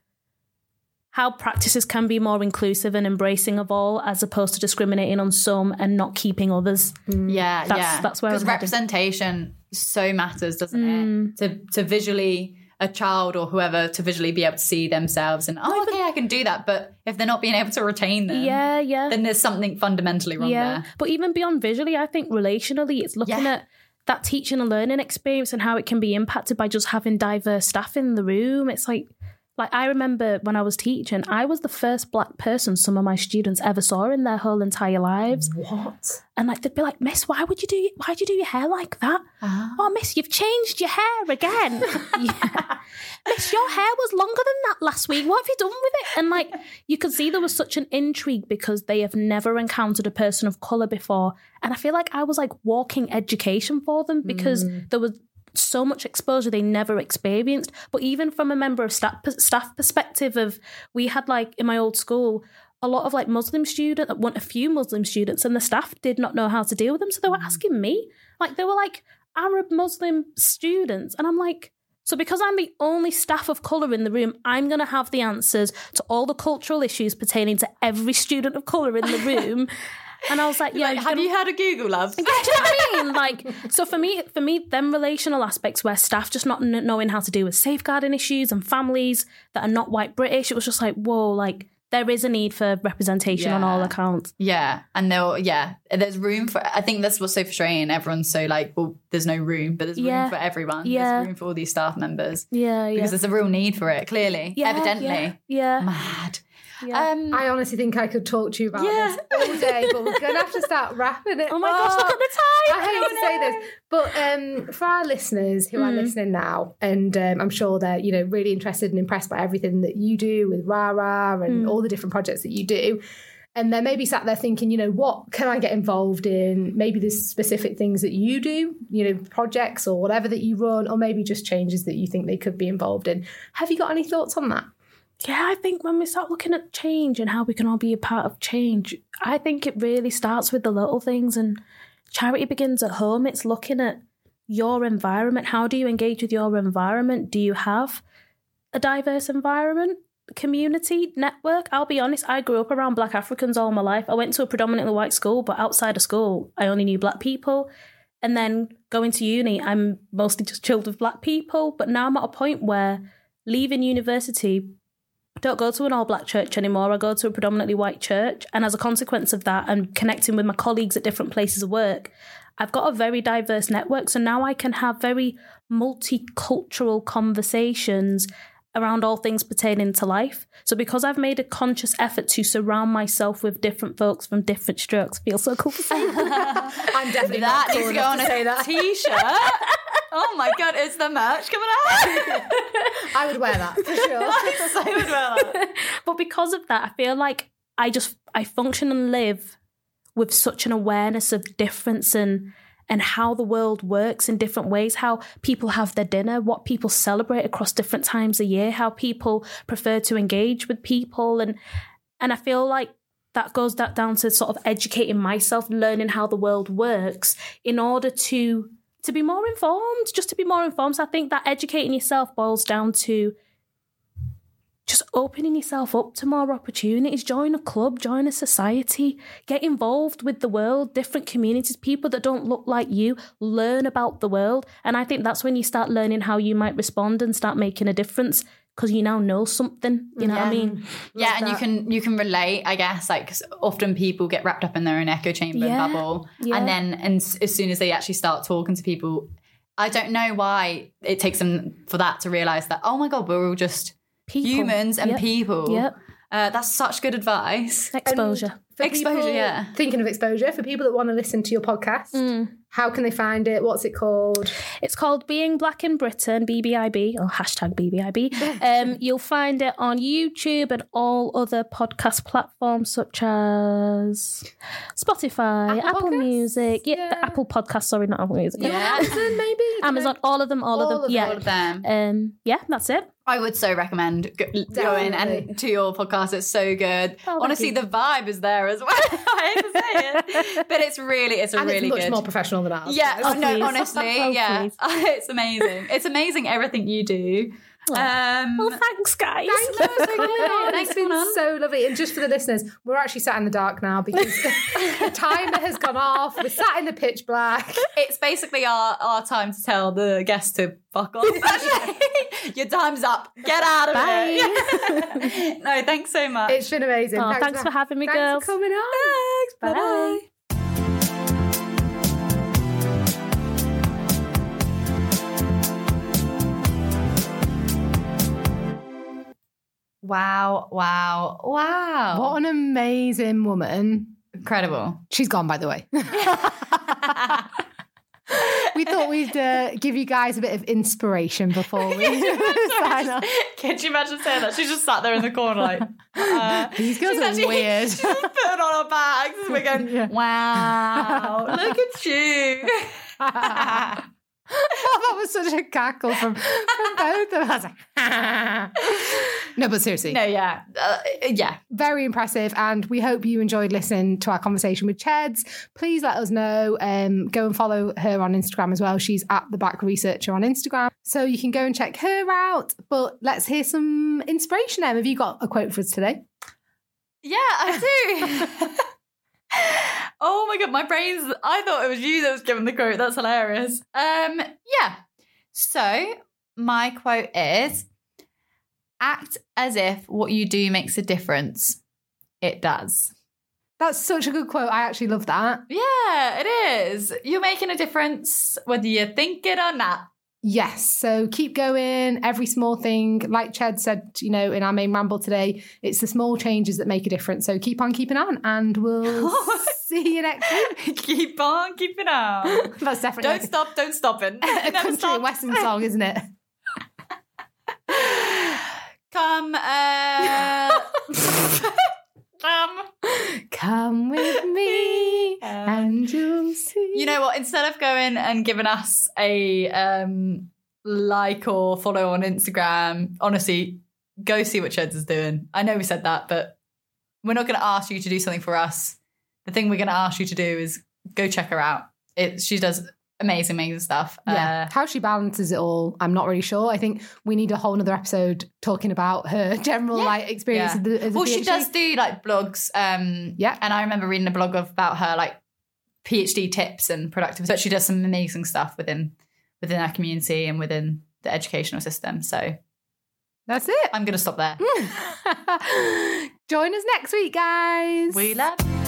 how practices can be more inclusive and embracing of all as opposed to discriminating on some and not keeping others. Yeah, That's- yeah. that's where because I'm headed. representation so matters, doesn't Mm. it? To to visually a child or whoever to visually be able to see themselves and oh, okay, I can do that. But if they're not being able to retain them, Yeah, yeah. then there's something fundamentally wrong yeah. there. But even beyond visually, I think relationally, it's looking Yeah. at that teaching and learning experience and how it can be impacted by just having diverse staff in the room. It's like like I remember when I was teaching, I was the first black person some of my students ever saw in their whole entire lives. What? And like they'd be like, Miss, why would you do why'd you do your hair like that? Ah. Oh, Miss, you've changed your hair again. yeah. Miss, your hair was longer than that last week. What have you done with it? And like you could see there was such an intrigue because they have never encountered a person of colour before. And I feel like I was like walking education for them because mm. there was so much exposure they never experienced. But even from a member of staff staff perspective of we had like in my old school a lot of like Muslim students, one a few Muslim students, and the staff did not know how to deal with them. So they were mm. asking me, like they were like Arab Muslim students, and I'm like, so because I'm the only staff of colour in the room, I'm going to have the answers to all the cultural issues pertaining to every student of colour in the room. And I was like, yeah, Like, have gonna- you had a Google, love? do you know what I mean? Like, so for me, for me, them relational aspects where staff just not kn- knowing how to deal with safeguarding issues and families that are not white British, it was just like, whoa, like there is a need for representation on all accounts. Yeah, and they'll yeah, there's room for. I think that's what's so frustrating. Everyone's so like, well, there's no room, but there's Yeah. room for everyone. Yeah. There's room for all these staff members Yeah, yeah, because there's a real need for it. Clearly, yeah, evidently, yeah, yeah. mad. Yeah. Um, I honestly think I could talk to you about Yeah. this all day, but we're going to have to start wrapping it. oh my gosh, look at the time! I hate to say this, but um, for our listeners who Hmm. are listening now, and um, I'm sure they're you know really interested and impressed by everything that you do with Rara Hmm. and all the different projects that you do, and they're maybe sat there thinking, you know, what can I get involved in? Maybe there's specific things that you do, you know, projects or whatever that you run, or maybe just changes that you think they could be involved in. Have you got any thoughts on that? Yeah, I think when we start looking at change and how we can all be a part of change, I think it really starts with the little things and charity begins at home. It's looking at your environment. How do you engage with your environment? Do you have a diverse environment, community, network? I'll be honest, I grew up around black Africans all my life. I went to a predominantly white school, but outside of school, I only knew black people. And then going to uni, I'm mostly just chilled with black people. But now I'm at a point where leaving university, don't go to an all black church anymore. I go to a predominantly white church. And as a consequence of that, and connecting with my colleagues at different places of work, I've got a very diverse network. So now I can have very multicultural conversations around all things pertaining to life. So because I've made a conscious effort to surround myself with different folks from different strokes, feels so cool to. I'm definitely that not needs cool to go on to say that. t-shirt. oh my god, is the merch coming out? I would wear that for sure. so would wear that. but because of that, I feel like I just I function and live with such an awareness of difference and and how the world works in different ways, how people have their dinner, what people celebrate across different times a year, how people prefer to engage with people and and I feel like that goes that down to sort of educating myself, learning how the world works in order to to be more informed, just to be more informed. So I think that educating yourself boils down to just opening yourself up to more opportunities. Join a club, join a society, get involved with the world, different communities, people that don't look like you, learn about the world. And I think that's when you start learning how you might respond and start making a difference because you now know something. You know what I Yeah. mean? Yeah, and you can you can relate, I guess. like often people get wrapped up in their own echo chamber Yeah, and bubble, yeah. and then and as soon as they actually start talking to people, I don't know why it takes them for that to realize that oh my god, we're all just People. humans and Yep. people. Yep. Uh, that's such good advice. Exposure. For Exposure, people- yeah. Thinking of exposure, for people that want to listen to your podcast, Mm. how can they find it? What's it called? It's called Being Black in Britain, BBIB, or hashtag BBIB. Um, you'll find it on YouTube and all other podcast platforms such as Spotify, Apple Apple, Podcasts? Music, yeah, Yeah. the Apple Podcast, sorry, not Apple Music. Yeah. Amazon, maybe? Amazon, all of them, all, All of them. of yeah. All of them. Um, yeah, that's it. I would so recommend going and to your podcast. It's so good. Oh, Honestly, the vibe is there as well. I hate to say it, but it's really, it's a and really it's much good. more professional than ours. Yeah, Oh, no, honestly, Oh, yeah, it's amazing. It's amazing everything you do. Um, Well, thanks, guys. Thank No, you it's for coming on. Thanks It's been for coming on. so lovely. And just for the listeners, we're actually sat in the dark now because the timer has gone off. We're sat in the pitch black. it's basically our, our time to tell the guests to fuck off. Your time's up. Get out of Bye. here. no, thanks so much. It's been amazing. Oh, thanks for having me, thanks girls. for coming on. Thanks. Bye. Wow! Wow! Wow! What an amazing woman. incredible! She's gone, by the way. we thought we'd uh, give you guys a bit of inspiration before we sign off. Can you imagine saying that? She just sat there in the corner, like uh, These girls she's are actually- weird. She's just putting on her bags. and We're going, Yeah. wow! Look at you. Oh, that was such a cackle from, from both of us. no, but seriously, no, yeah, uh, yeah. very impressive. And we hope you enjoyed listening to our conversation with Cheds. Please let us know. Um, go and follow her on Instagram as well. She's at the Black Researcher on Instagram. So you can go and check her out. But let's hear some inspiration, Em. Have you got a quote for us today? Yeah, I do. oh my god, my brain's. I thought it was you that was giving the quote. That's hilarious. Um, yeah. So my quote is: "Act as if what you do makes a difference. It does." That's such a good quote. I actually love that. Yeah, it is. You're making a difference whether you think it or not. Yes. So keep going. Every small thing, like Ched said, you know, in our main ramble today, it's the small changes that make a difference. So keep on keeping on, and we'll see you next week. Keep on keeping on. That's definitely Don't like stop. Don't stop it. a, a country stop. and western song, isn't it? Come, uh, come. Come with me, and you'll see. You know what? Instead of going and giving us a um, like or follow on Instagram, honestly, go see what Cheds is doing. I know we said that, but we're not going to ask you to do something for us. The thing we're going to ask you to do is go check her out. It she does amazing, amazing stuff. Yeah. Uh, How she balances it all, I'm not really sure. I think we need a whole other episode talking about her general yeah. like experience. Yeah. As a, as well, PhD. she does do like blogs. Um, yeah. And I remember reading a blog about her like PhD tips and productivity. But she does some amazing stuff within within our community and within the educational system. So that's it. I'm going to stop there. Join us next week, guys. We love.